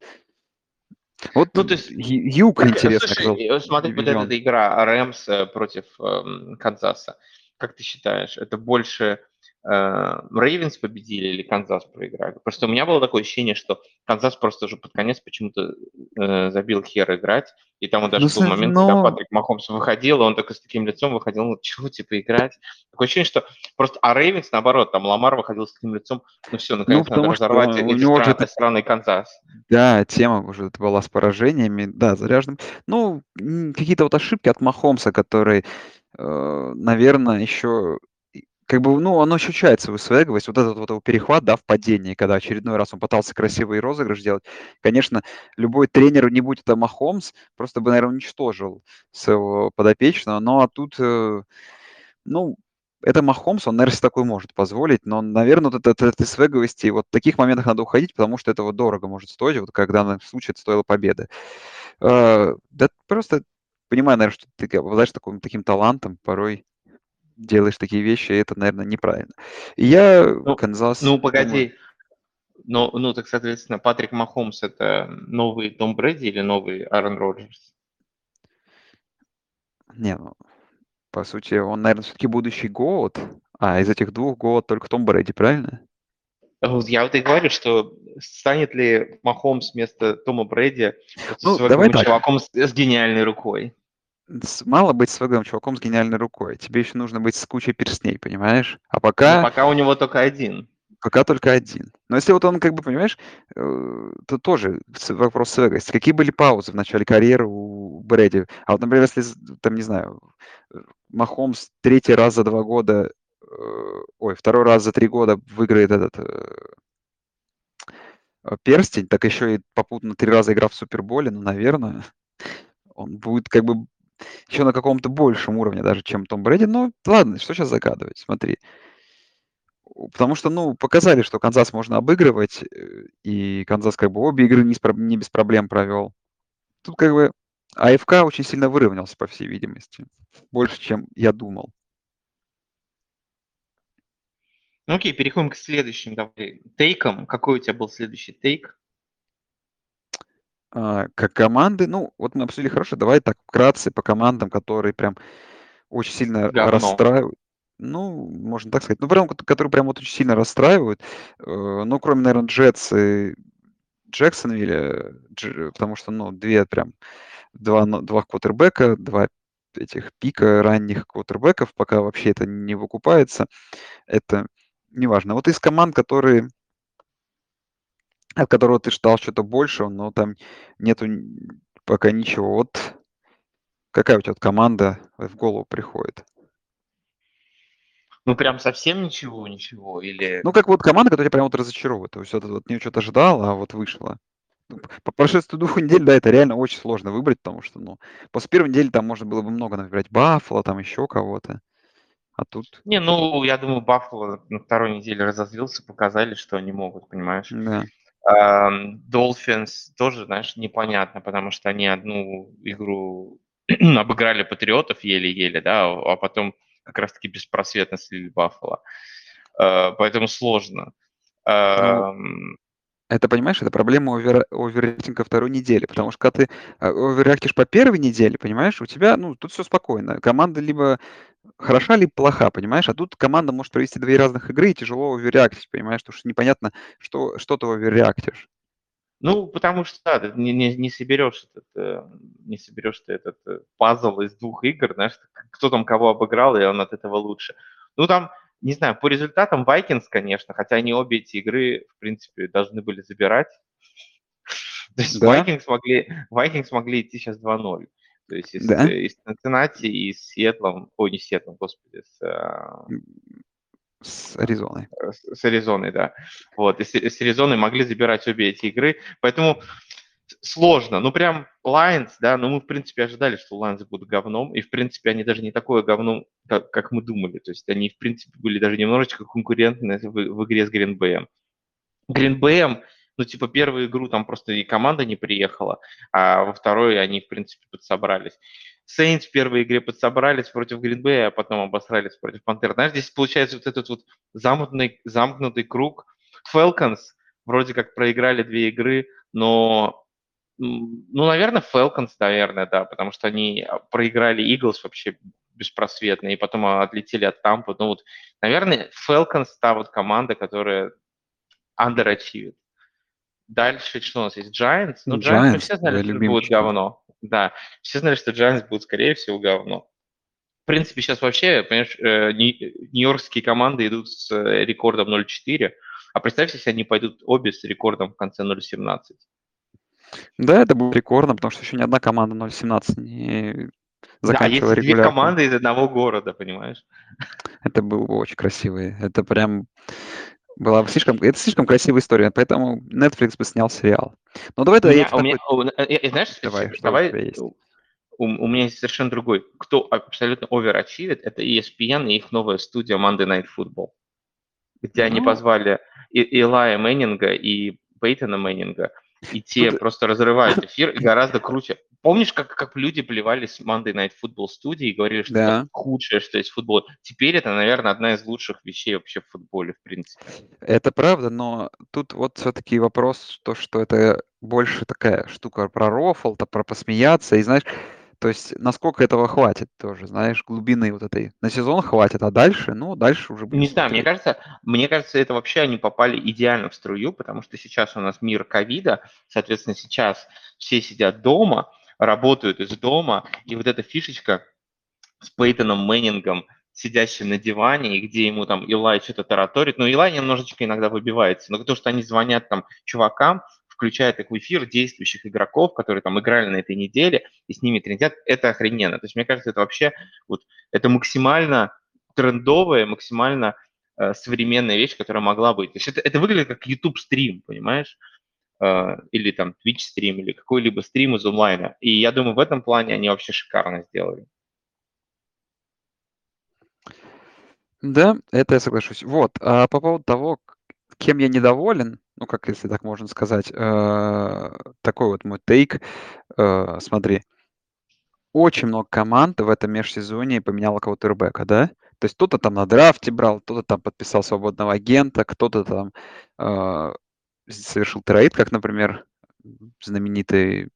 Speaker 2: Вот
Speaker 1: Ну, то есть-
Speaker 2: Юг
Speaker 1: Так,
Speaker 2: интересно.
Speaker 1: Слушай, э, смотри, вот эта игра Рэмс э, против эм, Канзаса. Как ты считаешь, это больше Рейвенс победили или Канзас проиграли? Просто у меня было такое ощущение, что Канзас просто уже под конец почему-то э, забил хер играть. И там вот даже
Speaker 2: Ну,
Speaker 1: был момент, когда
Speaker 2: но-
Speaker 1: Патрик Махомс выходил, и он только с таким лицом выходил, ну чего, типа, играть? Такое ощущение, что просто... А Рейвенс, наоборот, там Ламар выходил с таким лицом, ну все, наконец надо
Speaker 2: потому что
Speaker 1: разорвать
Speaker 2: у
Speaker 1: эти
Speaker 2: него же
Speaker 1: стран-
Speaker 2: это-
Speaker 1: странный Канзас.
Speaker 2: Да, тема уже была с поражениями, да, заряженным. Ну, какие-то вот ошибки от Махомса, которые, э, наверное, еще как бы, ну, оно ощущает свою свеговость, вот этот вот его перехват, да, в падении, когда очередной раз он пытался красивый розыгрыш сделать. Конечно, любой тренер, не будь это Махомс, просто бы, наверное, уничтожил своего подопечного, но а тут, э, ну, это Махомс, он, наверное, такой может позволить, но, наверное, вот от этой свеговости, вот в таких моментах надо уходить, потому что это вот дорого может стоить, вот в данном случае это стоило победы. Э, Да просто понимаю, наверное, что ты обладаешь таким, таким талантом, порой делаешь такие вещи, и это, наверное, неправильно. И я
Speaker 1: Ну,
Speaker 2: Канзас...
Speaker 1: Ну, погоди. Ну, ну, так, соответственно, Патрик Махомс – это новый Том Брэди или новый Аарон Роджерс?
Speaker 2: Не, ну, по сути, он, наверное, все-таки будущий год, а из этих двух год только Том Брэди, правильно?
Speaker 1: Я вот и говорю, что станет ли Махомс вместо Тома Брэди
Speaker 2: Ну, давай
Speaker 1: чуваком с, с гениальной рукой?
Speaker 2: С- Мало быть свеговым чуваком с гениальной рукой. Тебе еще нужно быть с кучей перстней, понимаешь? А
Speaker 1: Ну,
Speaker 2: пока,
Speaker 1: пока у него только один.
Speaker 2: пока только один. Но если вот он, как бы, понимаешь, э, то тоже с- вопрос свегости. Какие были паузы в начале карьеры у Брэди? А вот, например, если, там, не знаю, э, Махомс третий раз за два года, э, ой, второй раз за три года выиграет этот перстень, так еще и попутно три раза играв в Суперболе, ну, наверное, он будет как бы еще на каком-то большем уровне даже, чем Том Брэди. Ну, ладно, что сейчас загадывать, смотри. Потому что, ну, показали, что Канзас можно обыгрывать, э, и Канзас как бы обе игры не, не без проблем провел. Тут как бы АФК очень сильно выровнялся, по всей видимости. Больше, чем я думал.
Speaker 1: Ну, окей, переходим к следующим давай, тейкам. Какой у тебя был следующий тейк?
Speaker 2: А, как команды, ну, вот мы обсудили хорошо, давай так вкратце по командам, которые прям очень сильно
Speaker 1: Говно.
Speaker 2: расстраивают. Ну, можно так сказать. Ну, прям, кот- которые прям вот очень сильно расстраивают. Э, Ну, кроме, наверное, Джетс и Джексонвилля, Дж- потому что, ну, две прям, два, но- два квотербека, два этих пика ранних квотербеков, пока вообще это не выкупается, это неважно. Вот из команд, которые, от которого ты ждал что-то большего, но там нету пока ничего. Вот какая у тебя команда в голову приходит?
Speaker 1: Ну, прям совсем ничего, ничего? Или...
Speaker 2: Ну, как вот команда, которая тебя прям вот разочаровывает. То есть вот, вот не что-то ждал, а вот вышло. Ну, По прошествии двух (laughs) недель, да, это реально очень сложно выбрать, потому что, ну, после первой недели там можно было бы много набирать Баффало, там еще кого-то. А тут,
Speaker 1: Не, ну, я думаю, Баффало на второй неделе разозлился, показали, что они могут, понимаешь?
Speaker 2: да.
Speaker 1: Долфинс тоже, знаешь, непонятно, потому что они одну игру (clears throat) обыграли Патриотов еле-еле, да, а потом как раз-таки беспросветно слили Баффало. Э, поэтому сложно.
Speaker 2: Ну, это, понимаешь, это проблема овер, оверрейтинга второй недели, потому что когда ты э, оверреактишь по первой неделе, понимаешь, у тебя, ну, тут все спокойно. Команда либо хороша, либо плоха, понимаешь, а тут команда может провести две разных игры и тяжело оверреактить, понимаешь, потому что непонятно, что, что ты оверреактишь.
Speaker 1: Ну, потому что, да, ты не, не, не соберешь этот, э, не соберешь ты этот э, пазл из двух игр, знаешь, кто там кого обыграл, и он от этого лучше. Ну, там, не знаю, по результатам Vikings, конечно, хотя они обе эти игры, в принципе, должны были забирать. (laughs) То есть да? Vikings, могли, Vikings могли идти сейчас 2-0. То есть из, да? из Cincinnati и с Сиэтлом, ой, не с Сиэтлом, господи, с, э,
Speaker 2: с Аризоной.
Speaker 1: С, с Аризоной, да. Вот, и с, с Аризоной могли забирать обе эти игры, поэтому сложно. Ну, прям Lions, да, ну, мы, в принципе, ожидали, что Lions будут говном, и, в принципе, они даже не такое говно, как, как мы думали. То есть они, в принципе, были даже немножечко конкурентны в, в игре с Гринбэем. Гринбэем, ну, типа, первую игру там просто и команда не приехала, а во второй они, в принципе, подсобрались. Сейнс в первой игре подсобрались против Гринбея, а потом обосрались против Пантер. Знаешь, здесь получается вот этот вот замкнутый, замкнутый круг. Falcons вроде как проиграли две игры, но, ну, наверное, Falcons, наверное, да, потому что они проиграли Eagles вообще беспросветно, и потом отлетели от Тампа. Ну, вот, наверное, Falcons та вот команда, которая underachieved. Дальше что у нас есть? Giants. Ну, Giants, Giants мы все знали, что будет говно. Да, все знали, что Giants будут, скорее всего, говно. В принципе, сейчас вообще, понимаешь, э, нью-йоркские команды идут с э, рекордом 0-4, а представьте, если они пойдут обе с рекордом в конце 0-17.
Speaker 2: Да, это будет рекордно, потому что еще ни одна команда 0-17 не заканчивала
Speaker 1: да, есть две команды из одного города, понимаешь?
Speaker 2: Это было бы очень красиво. Это прям была слишком, это слишком красивая история, поэтому Netflix бы снял сериал. Ну давай
Speaker 1: тогда я у меня, у, я, знаешь, давай, что давай, у, есть? У, у меня есть совершенно другой. Кто абсолютно оверачивит, это ESPN и их новая студия Monday Night Football, где ну... они позвали и, Илая Мэннинга и Пейтона Мэннинга, и те Тут... просто разрывают эфир и гораздо круче. Помнишь, как, как люди плевались в Monday Night Football студии и говорили, что да. это худшее, что есть футбол? Теперь это, наверное, одна из лучших вещей вообще в футболе, в принципе.
Speaker 2: Это правда, но тут вот все-таки вопрос, то, что это больше такая штука про рофл, то про посмеяться. И знаешь, то есть насколько этого хватит тоже, знаешь, глубины вот этой. На сезон хватит, а дальше, ну, дальше уже
Speaker 1: будет. Не знаю, мне кажется, мне кажется, это вообще они попали идеально в струю, потому что сейчас у нас мир ковида, соответственно, сейчас все сидят дома, работают из дома, и вот эта фишечка с Пейтоном Мэннингом, сидящим на диване, и где ему там Илай что-то тараторит, но Илай немножечко иногда выбивается, но то, что они звонят там чувакам, включает их в эфир действующих игроков, которые там играли на этой неделе, и с ними трендят, это охрененно. То есть, мне кажется, это вообще вот, это максимально трендовая, максимально э, современная вещь, которая могла быть. То есть это, это выглядит как YouTube-стрим, понимаешь? Э, или там Twitch-стрим, или какой-либо стрим из онлайна. И я думаю, в этом плане они вообще шикарно сделали.
Speaker 2: Да, это я соглашусь. Вот, а по поводу того, кем я недоволен, ну, как если так можно сказать, э, такой вот мой тейк. Э, смотри, очень много команд в этом межсезонье поменяло квотербека, да? То есть кто-то там на драфте брал, кто-то там подписал свободного агента, кто-то там э, совершил трейд, как, например, знаменитый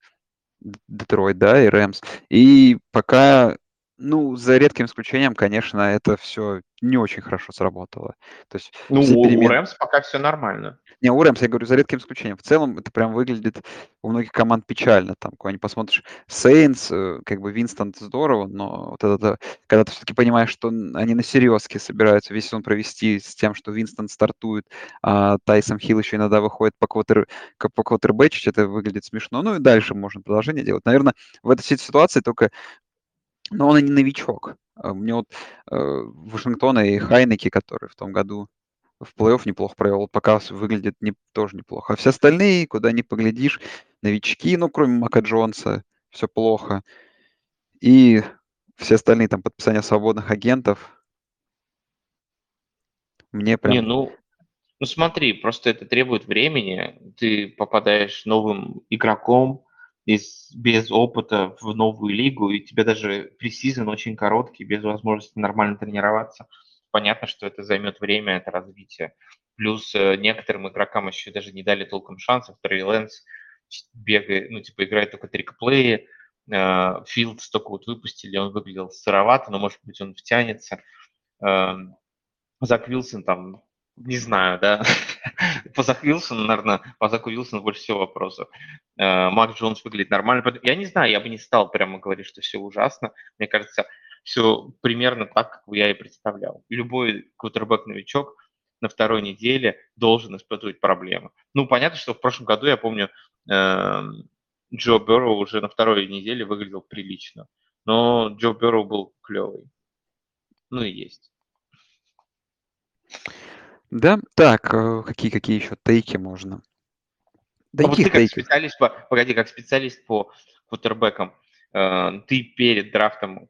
Speaker 2: Детройт, да, и Рэмс. И пока ну, за редким исключением, конечно, это все не очень хорошо сработало. То есть
Speaker 1: Ну, все у перемены... Рэмс пока все нормально.
Speaker 2: Не, у Рэмс, я говорю, за редким исключением. В целом это прям выглядит у многих команд печально. Там, когда посмотришь, Сейнс, э, как бы Винстон здорово, но вот это, когда ты все-таки понимаешь, что они на серьезке собираются весь сезон провести с тем, что Винстон стартует, а Тайсон Хилл еще иногда выходит по, квотер, по квотербэчить, это выглядит смешно. Ну и дальше можно продолжение делать. Наверное, в этой ситуации только но он и не новичок. А Мне вот э, Вашингтона и Хайнеки, который в том году в плей-офф неплохо провел, пока выглядит не, тоже неплохо. А все остальные, куда ни поглядишь, новички, ну, кроме Мака Джонса, все плохо. И все остальные там подписания свободных агентов. Мне прям...
Speaker 1: Не, ну, ну смотри, просто это требует времени. Ты попадаешь новым игроком, из, без опыта в новую лигу, и тебе даже пресизон очень короткий, без возможности нормально тренироваться. Понятно, что это займет время, это развитие. Плюс э, некоторым игрокам еще даже не дали толком шансов. Трей Лэнс бегает, ну, типа, играет только трикплеи, Филдс только вот выпустили, он выглядел сыровато, но, может быть, он втянется. Эм, Зак Вилсон там, не знаю, да. (laughs) по Зак Вилсону, наверное, по Заку Вилсону больше всего вопросов. Э, Мак Джонс выглядит нормально. Я не знаю, я бы не стал прямо говорить, что все ужасно. Мне кажется, все примерно так, как я и представлял. Любой квотербек-новичок на второй неделе должен испытывать проблемы. Ну, понятно, что в прошлом году, я помню, эм, Джо Берроу уже на второй неделе выглядел прилично. Но Джо Берроу был клевый. Ну и есть.
Speaker 2: Да, так, э, какие какие еще тейки можно?
Speaker 1: Да а вот ты как специалист по, погоди, как специалист по квотербекам, э, ты перед драфтом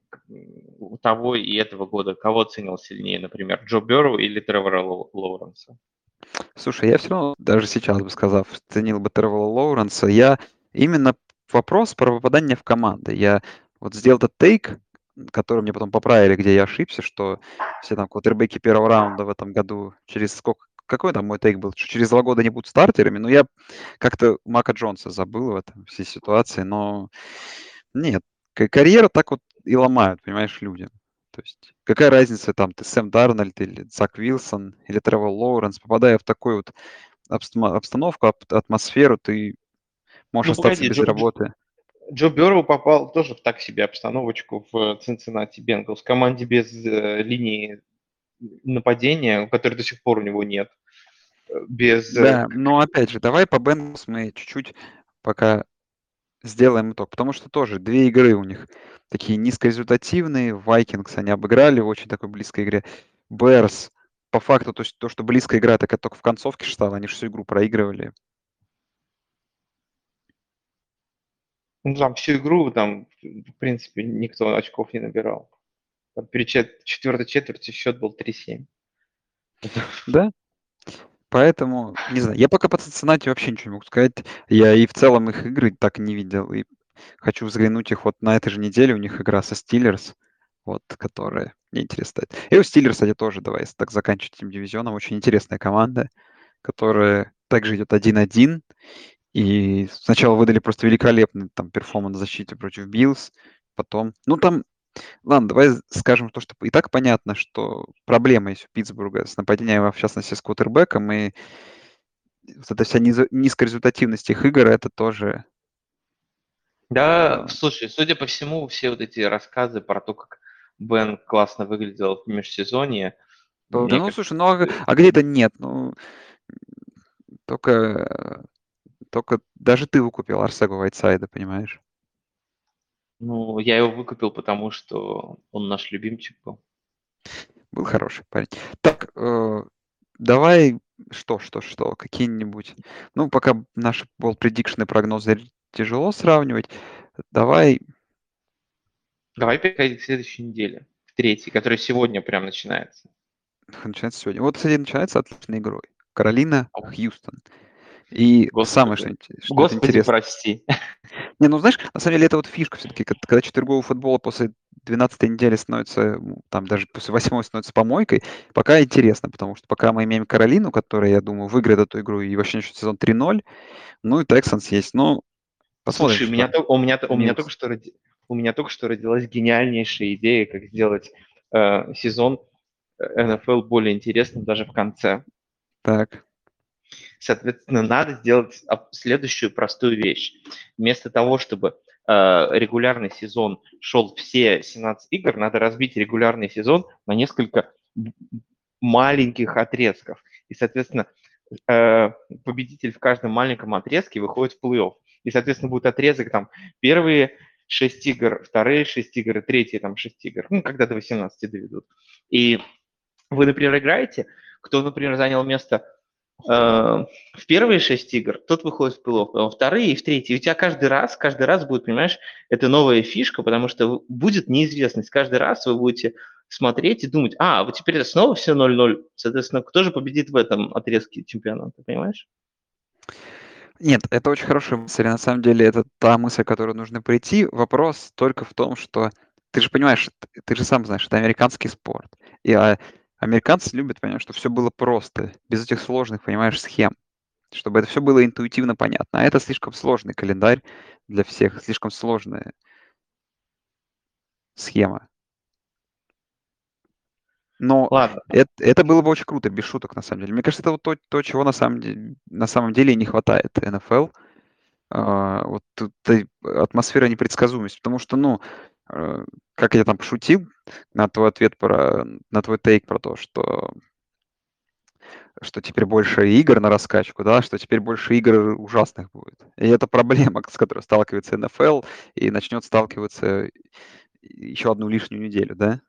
Speaker 1: того и этого года кого ценил сильнее, например, Джо Берру или Тревора Лоуренса?
Speaker 2: Слушай, я все равно, даже сейчас бы сказав, ценил бы Тревора Лоуренса. Я именно вопрос про попадание в команды. Я вот сделал этот тейк, который мне потом поправили, где я ошибся, что все там квотербеки первого раунда в этом году через сколько, какой там мой тейк был, что через два года не будут стартерами, но я как-то Мака Джонса забыл в этом всей ситуации, но нет, карьера так вот и ломают, понимаешь, люди. То есть какая разница там, ты Сэм Дарнольд или Зак Вилсон или Тревор Лоуренс, попадая в такую вот обстановку, атмосферу, ты можешь ну, остаться погоди, без Джо, работы.
Speaker 1: Джо Берроу попал тоже в так себе обстановочку в Цинциннати Бенгалс. Команде без э, линии нападения, которой до сих пор у него нет. Без...
Speaker 2: Э, да, но опять же, давай по Бенгалс мы чуть-чуть пока сделаем итог, потому что тоже две игры у них такие низкорезультативные. Вайкингс они обыграли в очень такой близкой игре. Берс, по факту, то есть то, что близкая игра, так это только в концовке стало, они всю игру проигрывали.
Speaker 1: Ну, там всю игру, там, в принципе, никто очков не набирал. Там, перед чет- четвертой четверти счет был 3-7.
Speaker 2: Да? Поэтому, не знаю, я пока по Цинциннати вообще ничего не могу сказать. Я и в целом их игры так не видел. И хочу взглянуть их вот на этой же неделе. У них игра со Стиллерс, вот, которая мне интересна. И у Стиллерс, кстати, тоже, давай так заканчивать этим дивизионом. Очень интересная команда, которая также идет 1-1. И сначала выдали просто великолепный там performance в защите против Биллс, потом... Ну, там... Ладно, давай скажем то, что и так понятно, что проблема есть у Питтсбурга с нападением, в частности, с квотербеком, и вот эта вся низ... низкая результативность их игр, это тоже...
Speaker 1: Да, а... слушай, судя по всему, все вот эти рассказы про то, как Бен классно выглядел в межсезонье...
Speaker 2: Да, ну, кажется... слушай, ну а, а где-то нет, ну... Только только даже ты выкупил Арсегу Вайтсайда, понимаешь?
Speaker 1: Ну, я его выкупил, потому что он наш любимчик был.
Speaker 2: Был хороший парень. Так, э, давай что, что, что, какие-нибудь... Ну, пока наши бол предикшны прогнозы тяжело сравнивать, давай...
Speaker 1: Давай переходить к следующей неделе, к третьей, которая сегодня прям начинается.
Speaker 2: Начинается сегодня. Вот, кстати, начинается отличной игрой. Каролина, Хьюстон. И Господи. самое, что, что
Speaker 1: Господи, интересно... прости. (laughs)
Speaker 2: Не, ну знаешь, на самом деле это вот фишка все-таки, когда четверговый футбол после 12 недели становится, там даже после 8 становится помойкой, пока интересно, потому что пока мы имеем Каролину, которая, я думаю, выиграет эту игру и вообще начнет сезон 3-0, ну и Texans есть, ну,
Speaker 1: посмотрим. Слушай, у меня, у, меня, у, меня только что, у меня только что родилась гениальнейшая идея, как сделать э, сезон э, более интересным даже в конце.
Speaker 2: Так.
Speaker 1: Соответственно, надо сделать следующую простую вещь. Вместо того, чтобы э, регулярный сезон шел все 17 игр, надо разбить регулярный сезон на несколько маленьких отрезков. И, соответственно, э, победитель в каждом маленьком отрезке выходит в плей-офф. И, соответственно, будет отрезок там первые 6 игр, вторые 6 игр, третьи там 6 игр, ну, когда до 18 доведут. И вы, например, играете, кто, например, занял место в первые шесть игр, тот выходит в плей-офф, а во вторые и в третьи. У тебя каждый раз, каждый раз будет, понимаешь, это новая фишка, потому что будет неизвестность. Каждый раз вы будете смотреть и думать, а, вот теперь это снова все 0-0. Соответственно, кто же победит в этом отрезке чемпионата, понимаешь?
Speaker 2: Нет, это очень хорошая мысль. На самом деле, это та мысль, к которой нужно прийти. Вопрос только в том, что ты же понимаешь, ты же сам знаешь, это американский спорт. И а, американцы любят, понимаешь, что все было просто, без этих сложных, понимаешь, схем, чтобы это все было интуитивно понятно. А это слишком сложный календарь для всех, слишком сложная схема. Но
Speaker 1: Ладно,
Speaker 2: это, это было бы очень круто, без шуток, на самом деле. Мне кажется, это вот то, то чего на самом деле, на самом деле не хватает НФЛ. А, вот тут и атмосфера непредсказуемости, потому что, ну, э, как я там пошутил на твой ответ про, на твой тейк про то, что, что теперь больше игр на раскачку, да, что теперь больше игр ужасных будет. И это проблема, с которой сталкивается НФЛ и начнет сталкиваться еще одну лишнюю неделю, да?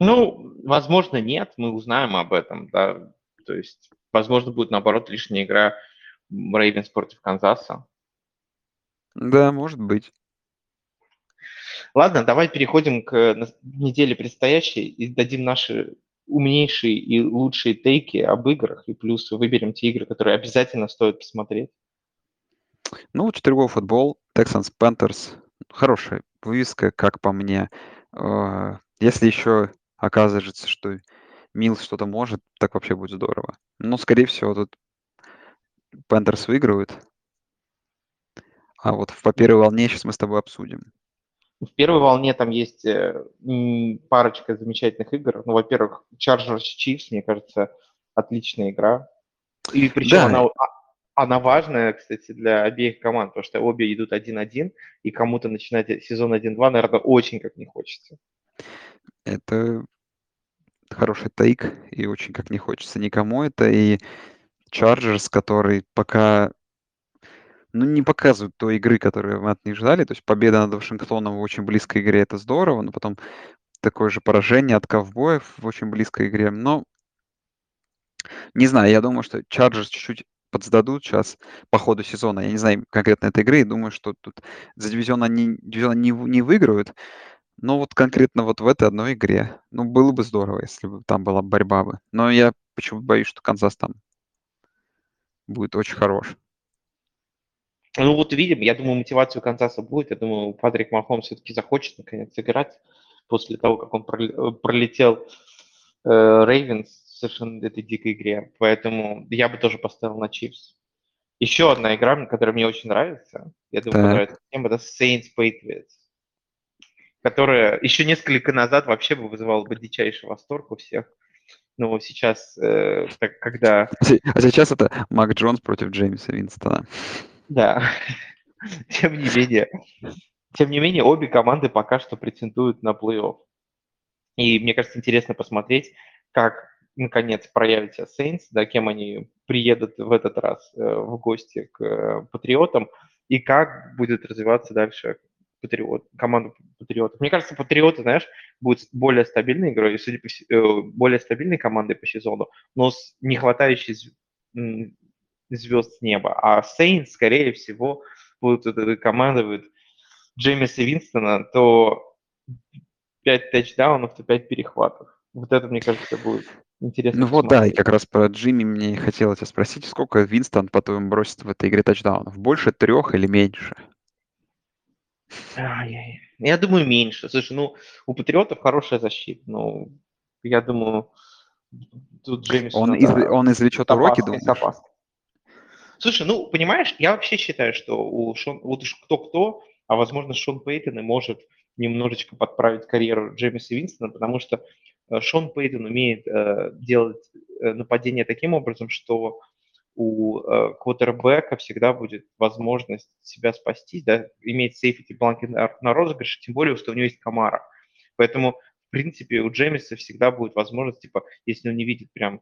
Speaker 1: Ну, возможно, нет, мы узнаем об этом, да. То есть, возможно, будет, наоборот, лишняя игра Рейвенс против Канзаса.
Speaker 2: Да, может быть.
Speaker 1: Ладно, давай переходим к неделе предстоящей и дадим наши умнейшие и лучшие тейки об играх, и плюс выберем те игры, которые обязательно стоит посмотреть.
Speaker 2: Ну, четверговой футбол, Texans Panthers. Хорошая вывеска, как по мне. А, если еще окажется, что Милс что-то может, так вообще будет здорово. Но, скорее всего, тут Пентерс выигрывают. А вот по первой волне сейчас мы с тобой обсудим.
Speaker 1: В первой волне там есть э, парочка замечательных игр. Ну, во-первых, Chargers Chiefs, мне кажется, отличная игра. И причем да. она, а, она важная, кстати, для обеих команд, потому что обе идут 1-1, и кому-то начинать сезон 1-2, наверное, очень как не хочется.
Speaker 2: Это хороший тейк, и очень как не хочется никому это. И Chargers, который пока ну, не показывают той игры, которую мы от них ждали. То есть победа над Вашингтоном в очень близкой игре — это здорово, но потом такое же поражение от ковбоев в очень близкой игре. Но не знаю, я думаю, что Chargers чуть-чуть подсдадут сейчас по ходу сезона. Я не знаю конкретно этой игры, и думаю, что тут за дивизион они дивизион не, не выиграют, но вот конкретно вот в этой одной игре, ну, было бы здорово, если бы там была борьба бы. Но я почему-то боюсь, что Канзас там будет очень хорош.
Speaker 1: Ну вот видим, я думаю, мотивацию Канзаса будет. Я думаю, Патрик Махом все-таки захочет наконец играть после того, как он пролетел Рейвенс э, в совершенно этой дикой игре. Поэтому я бы тоже поставил на Чипс. Еще одна игра, которая мне очень нравится, я думаю, так. понравится всем, это Saints Patriots, которая еще несколько назад вообще бы вызывала бы дичайший восторг у всех. Но сейчас, э, так, когда...
Speaker 2: А сейчас это Мак Джонс против Джеймса Винстона.
Speaker 1: Да, (laughs) тем не менее, тем не менее, обе команды пока что претендуют на плей-офф. И мне кажется, интересно посмотреть, как наконец проявится Saints, да, кем они приедут в этот раз э, в гости к э, Патриотам, и как будет развиваться дальше Патриот, команда Патриотов. Мне кажется, Патриоты, знаешь, будут более стабильной игрой, судя по э, более стабильной командой по сезону, но с не хватающей звезд с неба. А Сейнс, скорее всего, будут командовать Джеймиса Винстона, то 5 тачдаунов, то 5 перехватов. Вот это, мне кажется, будет интересно.
Speaker 2: Ну вот да, и как раз про Джимми мне хотелось тебя спросить, сколько Винстон, по-твоему, бросит в этой игре тачдаунов? Больше трех или меньше?
Speaker 1: Ай-яй. Я думаю, меньше. Слушай, ну, у Патриотов хорошая защита, но я думаю, тут Джеймис...
Speaker 2: Он, из, он извлечет уроки, думаешь?
Speaker 1: Слушай, ну, понимаешь, я вообще считаю, что у Шон, вот уж кто-кто, а возможно Шон Пейтон и может немножечко подправить карьеру Джеймиса Винстона, потому что э, Шон Пейтон умеет э, делать э, нападение таким образом, что у э, квотербека всегда будет возможность себя спасти, да, иметь сейфити бланки на, на розыгрыше, тем более, что у него есть Камара. Поэтому, в принципе, у Джеймиса всегда будет возможность, типа, если он не видит прям,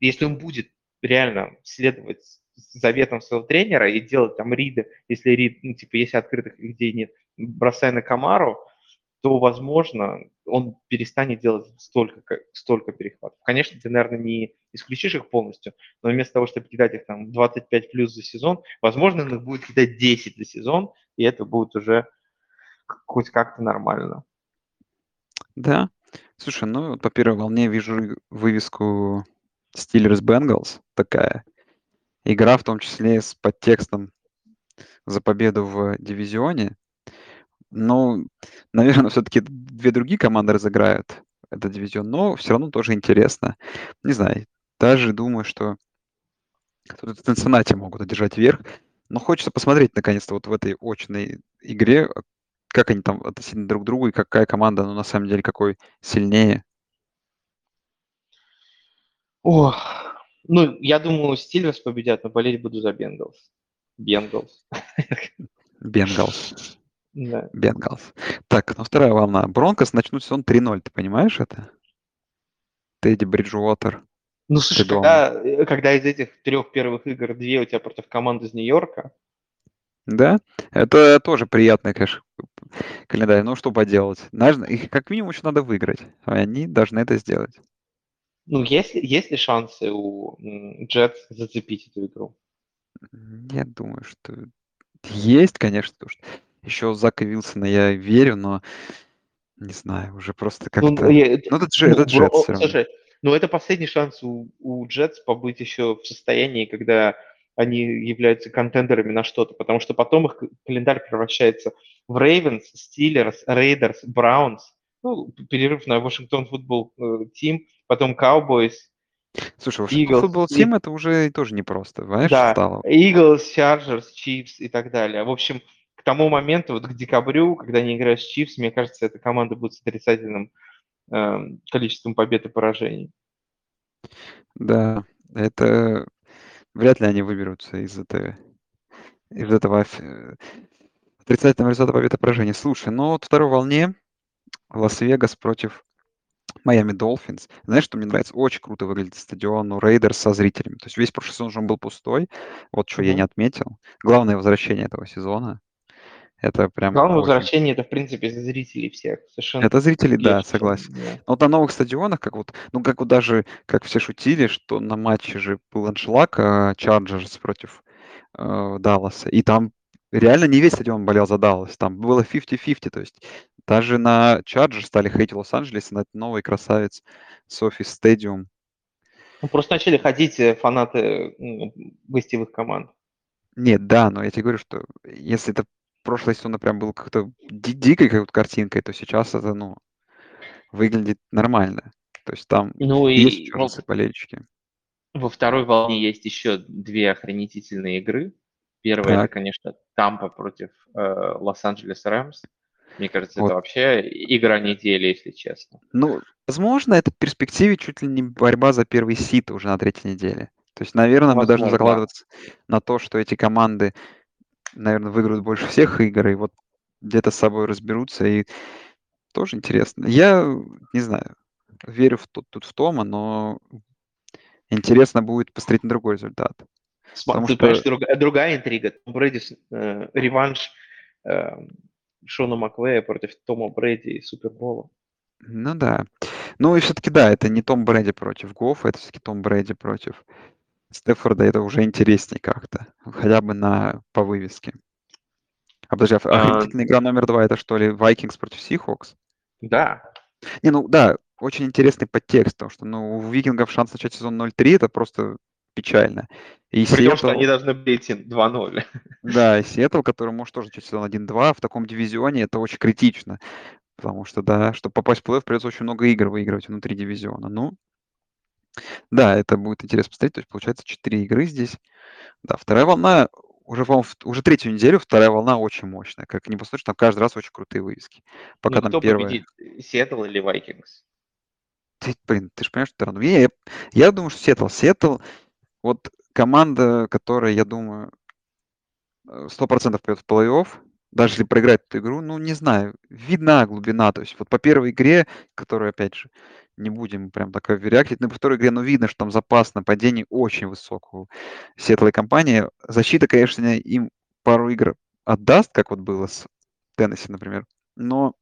Speaker 1: если он будет реально следовать заветом своего тренера и делать там риды, если рид, ну, типа, если открытых людей нет, бросая на Камару, то, возможно, он перестанет делать столько, столько перехватов. Конечно, ты, наверное, не исключишь их полностью, но вместо того, чтобы кидать их там 25 плюс за сезон, возможно, он их будет кидать 10 за сезон, и это будет уже хоть как-то нормально.
Speaker 2: Да. Слушай, ну, по первой волне вижу вывеску Steelers Bengals такая – игра, в том числе с подтекстом за победу в дивизионе. Ну, наверное, (laughs) все-таки две другие команды разыграют этот дивизион, но все равно тоже интересно. Не знаю, даже думаю, что тут Цинциннати могут одержать верх. Но хочется посмотреть, наконец-то, вот в этой очной игре, как они там относительно друг к другу и какая команда, ну, на самом деле, какой сильнее.
Speaker 1: Ох, ну, я думаю, Стиллерс победят, но болеть буду за Бенгалс. Бенгалс.
Speaker 2: Бенгалс.
Speaker 1: Да.
Speaker 2: Бенгалс. Так, ну вторая волна. Бронкос начнут сезон 3-0, ты понимаешь это? Тедди Бриджуотер.
Speaker 1: Ну, слушай,
Speaker 2: Ты
Speaker 1: когда, э, когда из этих трех первых игр две у тебя против команды из Нью-Йорка,
Speaker 2: Да, это тоже приятный, конечно, календарь. Ну, что поделать. Как минимум еще надо выиграть. Они должны это сделать.
Speaker 1: Ну, есть, ли- есть ли шансы у Джетс зацепить эту игру?
Speaker 2: Я думаю, что есть, конечно, потому что еще Зака Вилсона я верю, но не знаю, уже просто
Speaker 1: Ну,
Speaker 2: как-то...
Speaker 1: я-
Speaker 2: Ну, это, Дже-
Speaker 1: ну,
Speaker 2: это
Speaker 1: бро-
Speaker 2: Джетс
Speaker 1: о,
Speaker 2: все равно.
Speaker 1: слушай, ну это последний шанс у, у Джетс побыть еще в состоянии, когда они являются contender'ами на что-то, потому что потом их календарь превращается в Рейвенс, Стиллерс, Рейдерс, Браунс, ну, перерыв на Washington Football Team, потом Cowboys,
Speaker 2: Слушай, Washington
Speaker 1: Eagles
Speaker 2: Football
Speaker 1: и-
Speaker 2: это уже тоже непросто, знаешь,
Speaker 1: да,
Speaker 2: стало.
Speaker 1: Eagles, Chargers, Chiefs и так далее. В общем, к тому моменту, вот к декабрю, когда они играют с Chiefs, мне кажется, эта команда будет с отрицательным эм, количеством побед и поражений.
Speaker 2: Да, это вряд ли они выберутся из этого, из этого э, отрицательного результата победы поражения. Слушай, ну вот второй волне Лас-Вегас против Майами Долфинс. Знаешь, что мне нравится? Очень круто выглядит стадион у Рейдерс со зрителями. То есть весь прошлый сезон же он был пустой. Вот что я не отметил. Главное возвращение этого сезона. Это прям
Speaker 1: Главное
Speaker 2: очень...
Speaker 1: возвращение это, в принципе, за зрителей всех. Совершенно
Speaker 2: Это зрители, да, согласен.
Speaker 1: да.
Speaker 2: Но вот на новых стадионах, как вот, ну как вот даже, как все шутили, что на матче же был аншлаг а, Чарджерс против э, Далласа, и там реально не весь стадион болел за Даллас, там было 50-50, то есть даже на Чарджерс стали хейтить Лос-Анджелес, на этот новый красавец SoFi Stadium.
Speaker 1: Ну, просто начали ходить э, фанаты гостевых команд.
Speaker 2: Нет, да, но я тебе говорю, что если это прошлый сезон прям был как-то ди- дикой как картинкой, то сейчас это, ну, выглядит нормально. То есть там
Speaker 1: Ну
Speaker 2: есть
Speaker 1: и
Speaker 2: же болельщики.
Speaker 1: во второй волне есть еще две охренительные игры. Первая это,
Speaker 2: Так.
Speaker 1: конечно, Тампа против э, Лос-Анджелес Рэмс. Мне кажется,
Speaker 2: Вот.
Speaker 1: это вообще игра недели, если честно.
Speaker 2: Ну, возможно, это в перспективе чуть ли не борьба за первый сит уже на третьей неделе. То есть, наверное, мы должны
Speaker 1: Возможно.
Speaker 2: закладываться на то, что эти команды, наверное, выиграют больше всех игр, и вот где-то с собой разберутся, и тоже интересно. Я не знаю, верю в тут, тут в Тома, но интересно будет посмотреть на другой результат.
Speaker 1: Сма-
Speaker 2: Потому что-
Speaker 1: понимаешь, друга- другая интрига. Том Брэди, э, реванш э, Шона Маквея против Тома Брэди и Супербола.
Speaker 2: Ну да. Ну и все-таки да, это не Том Брэди против Гоффа, это все-таки Том Брэди против Стефорда, это уже интереснее как-то, хотя бы на по вывеске. А подожди, а
Speaker 1: А.
Speaker 2: игра номер два, это что ли Vikings против Seahawks?
Speaker 1: Да,
Speaker 2: Не, ну да, очень интересный подтекст, потому что ну, у Викингов шанс начать сезон 0-3, это просто печально. И
Speaker 1: при том, что
Speaker 2: Сиэтл,
Speaker 1: они должны быть 2-0.
Speaker 2: да, и Сиэтл, который может тоже начать сезон 1-2, в таком дивизионе это очень критично, потому что, да, чтобы попасть в плей-офф, придется очень много игр выигрывать внутри дивизиона. Ну, да, это будет интересно посмотреть, то есть получается 4 игры здесь. Да, вторая волна, уже, в- уже третью неделю вторая волна очень мощная. Как не посмотришь, там каждый раз очень крутые вывески. Пока
Speaker 1: Ну,
Speaker 2: там
Speaker 1: кто
Speaker 2: первая...
Speaker 1: победит, Сиэтл или Вайкингс?
Speaker 2: Ты, блин, ты же понимаешь, что рано. Я, я думаю, что Сиэтл. Сиэтл, вот команда, которая, я думаю, э, сто процентов пойдет в плей-офф, даже если проиграет эту игру, ну, не знаю, видна глубина. То есть вот по первой игре, которую, опять же, не будем прям так оверреактить, но по второй игре, ну, видно, что там запас нападений очень высок у Сиэтлой компании. Защита, конечно, им пару игр отдаст, как вот было с Теннесси, например, но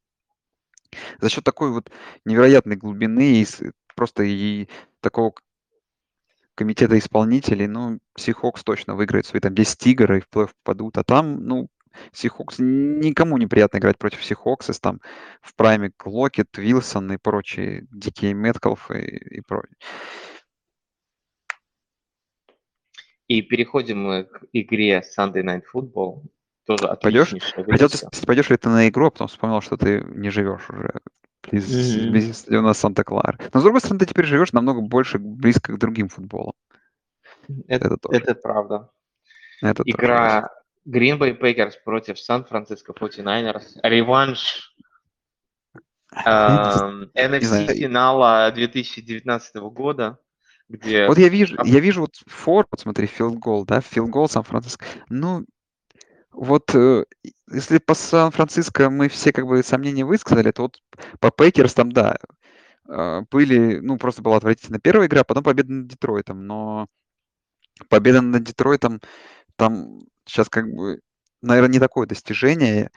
Speaker 2: за счет такой вот невероятной глубины и просто и такого комитета исполнителей, ну, Сихокс точно выиграет свои там 10 игр и в плей попадут, а там, ну, Сихокс, никому не приятно играть против Сихокса, там в прайме Локет, Вилсон и прочие, Дикие Меткалф и, и прочие.
Speaker 1: И переходим мы к игре Sunday Night Football. Тоже
Speaker 2: Пойдешь? Хотел спросить, пойдешь ли ты на игру, а потом вспомнил, что ты не живешь уже близ,
Speaker 1: Мгм.
Speaker 2: близ стадиона Санта-Клара. Но, с другой стороны, ты теперь живешь намного больше близко к другим футболам.
Speaker 1: Это,
Speaker 2: Это тоже.
Speaker 1: это правда.
Speaker 2: Это тоже.
Speaker 1: Игра Green Bay Packers против Сан-Франциско 49ers. Реванш (laughs) эм,
Speaker 2: не
Speaker 1: NFC
Speaker 2: знаю.
Speaker 1: финала 2019 года, где...
Speaker 2: Вот я вижу,
Speaker 1: ап-
Speaker 2: я вижу вот фор, вот смотри, goal, да, goal Сан-Франциско. Ну, вот э, если по Сан-Франциско мы все как бы сомнения высказали, то вот по Пейкерс там, да, э, были, ну, просто была отвратительная первая игра, потом победа над Детройтом, но победа над Детройтом там сейчас как бы, наверное, не такое достижение,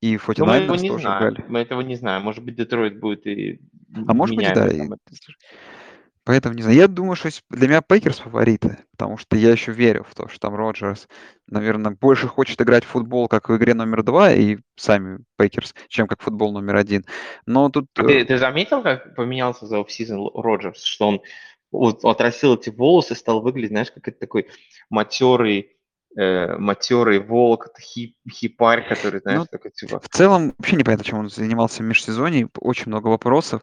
Speaker 2: и
Speaker 1: Но мы его
Speaker 2: 49ers
Speaker 1: не
Speaker 2: тоже
Speaker 1: знаем.
Speaker 2: брали.
Speaker 1: Мы этого не знаем. Может быть, Детройт будет и
Speaker 2: А может быть, да. и-. Поэтому не знаю. Я думаю, что с- для меня Пэкерс фавориты, потому что я еще верю в то, что там Роджерс, наверное, больше хочет играть в футбол, как в игре номер два, и сами Пэкерс, чем как футбол номер один. Но тут
Speaker 1: А
Speaker 2: э,
Speaker 1: Ты, ты заметил, как поменялся за off-season Роджерс, что он вот отрастил эти волосы, стал выглядеть, знаешь, как это такой матерый, э, матерый волк, хип, хипарь, который, знаешь,
Speaker 2: Ну,
Speaker 1: такой типа...
Speaker 2: в целом вообще непонятно, чем он занимался в межсезонье. Очень много вопросов,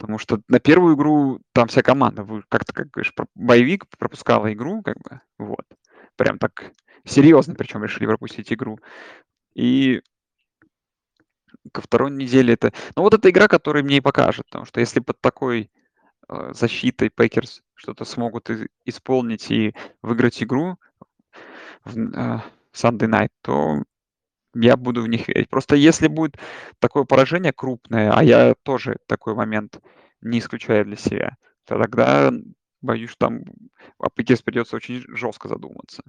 Speaker 2: потому что на первую игру там вся команда, как-то, как говоришь, боевик пропускала игру, как бы, вот. Прям так серьезно, причем решили пропустить игру. И ко второй неделе это... Ну, вот эта игра, которая мне и покажет, потому что если под такой э, защитой Пейкерс что-то смогут и- исполнить и выиграть игру в э, Sunday Night, то я буду в них верить. Просто если будет такое поражение крупное, а я тоже такой момент не исключаю для себя, то тогда боюсь, что там Пейкерс придется очень жестко задуматься.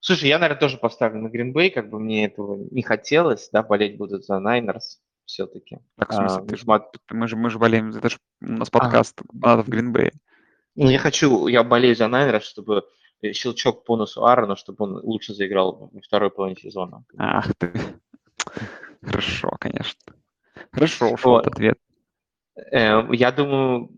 Speaker 1: Слушай, я, наверное, тоже поставлю на Гринбей, как бы мне этого не хотелось, да, болеть будут за Найнерс все-таки.
Speaker 2: Так, в смысле, ты ж-
Speaker 1: А,
Speaker 2: мы, же, мы же болеем, это же у нас
Speaker 1: А.
Speaker 2: подкаст надо в Гринбее.
Speaker 1: Ну, я хочу, я болею за Найнерс, чтобы щелчок по носу Аарона, чтобы он лучше заиграл во второй половине сезона.
Speaker 2: Ах ты. Хорошо, конечно. Хорошо ушел
Speaker 1: Вот.
Speaker 2: от ответ.
Speaker 1: Э, Я думаю,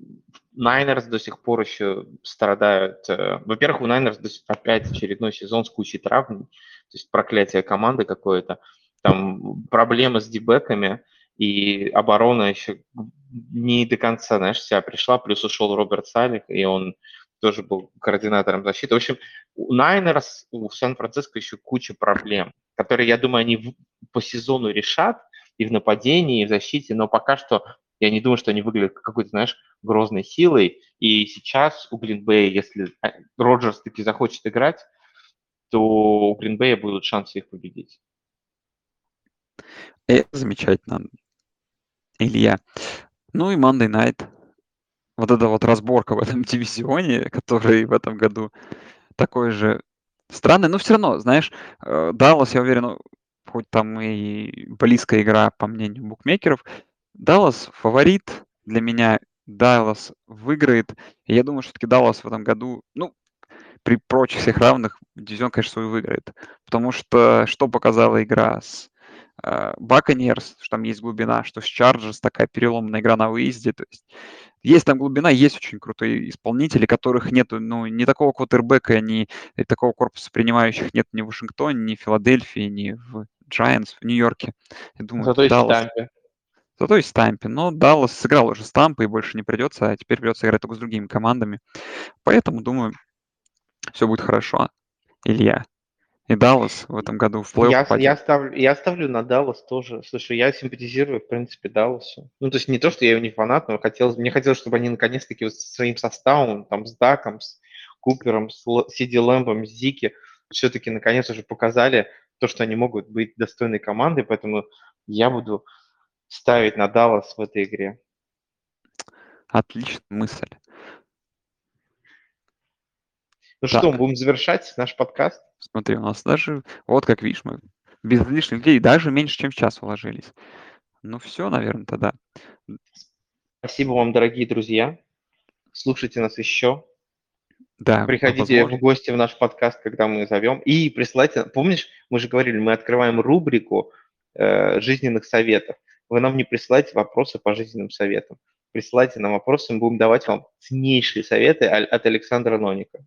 Speaker 1: Найнерс до сих пор еще страдают. э, Во-первых, у Найнерс опять очередной сезон с кучей травм, то есть проклятие команды какое-то. Там проблемы с дебеками, и оборона еще не до конца, знаешь, себя пришла. Плюс ушел Роберт Салих, и он тоже был координатором защиты. В общем, у Найнерс, у Сан-Франциско еще куча проблем, которые, я думаю, они по сезону решат и в нападении, и в защите, но пока что я не думаю, что они выглядят как какой-то, знаешь, грозной силой. И сейчас у Гринбея, если э, Роджерс таки захочет играть, то у Гринбея будут шансы их победить.
Speaker 2: Это замечательно, Илья. Ну и Monday Night. Вот эта вот разборка в этом (laughs) дивизионе, который в этом году такой же странный, но все равно, знаешь, э, Даллас, я уверен, ну, хоть там и близкая игра, по мнению букмекеров, Даллас фаворит для меня. Даллас выиграет. И я думаю, что все-таки Даллас в этом году, ну, при прочих всех равных, дивизион, конечно, свой выиграет. Потому что что показала игра с Баконерс, что там есть глубина, что с Чарджерс такая переломная игра на выезде. То есть есть там глубина, есть очень крутые исполнители, которых нет, ну, ни такого квотербека, ни такого корпуса принимающих нет ни в Вашингтоне, ни в Филадельфии, ни в Giants, в Нью-Йорке. Я думаю,
Speaker 1: Зато есть. Тампе.
Speaker 2: Зато есть Тампе. Но Даллас сыграл уже с Тампой, и больше не придется, а теперь придется играть только с другими командами. Поэтому, думаю, все будет хорошо. Илья. И Даллас в этом году в плей-офф
Speaker 1: Я,
Speaker 2: попадет.
Speaker 1: я, ставлю, я ставлю на Даллас тоже. Слушай, я симпатизирую, в принципе, Далласу. Ну, то есть не то, что я его не фанат, но хотелось, мне хотелось, чтобы они наконец-таки вот со своим составом, там, с Даком, с Купером, с Сиди Лэмбом, с Зики, все-таки наконец уже показали то, что они могут быть достойной командой, поэтому я буду ставить на Даллас в этой игре.
Speaker 2: Отличная мысль.
Speaker 1: Ну
Speaker 2: Так.
Speaker 1: что, мы будем завершать наш подкаст?
Speaker 2: Смотри, у нас даже, вот как видишь, мы без лишних людей даже меньше, чем в час уложились. Ну все, наверное, тогда.
Speaker 1: Спасибо вам, дорогие друзья. Слушайте нас еще.
Speaker 2: Да,
Speaker 1: Приходите в гости в наш подкаст, когда мы зовем. И присылайте, помнишь, мы же говорили, мы открываем рубрику э, жизненных советов. Вы нам не присылайте вопросы по жизненным советам. присылайте нам вопросы, мы будем давать вам ценнейшие советы от Александра Ноника.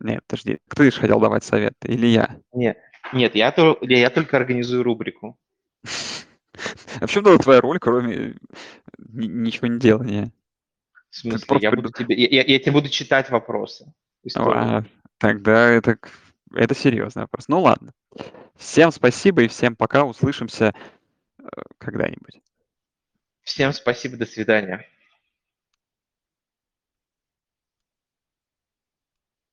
Speaker 2: Нет, подожди, кто лишь хотел давать советы, или я?
Speaker 1: Нет, нет я, я только организую рубрику. (laughs)
Speaker 2: А в чем была твоя роль, кроме ничего не делания?
Speaker 1: В смысле, я, буду тебе, я, я тебе буду читать вопросы.
Speaker 2: А, тогда это, это серьезный вопрос. Ну ладно. Всем спасибо и всем пока. Услышимся э, когда-нибудь.
Speaker 1: Всем спасибо, до свидания.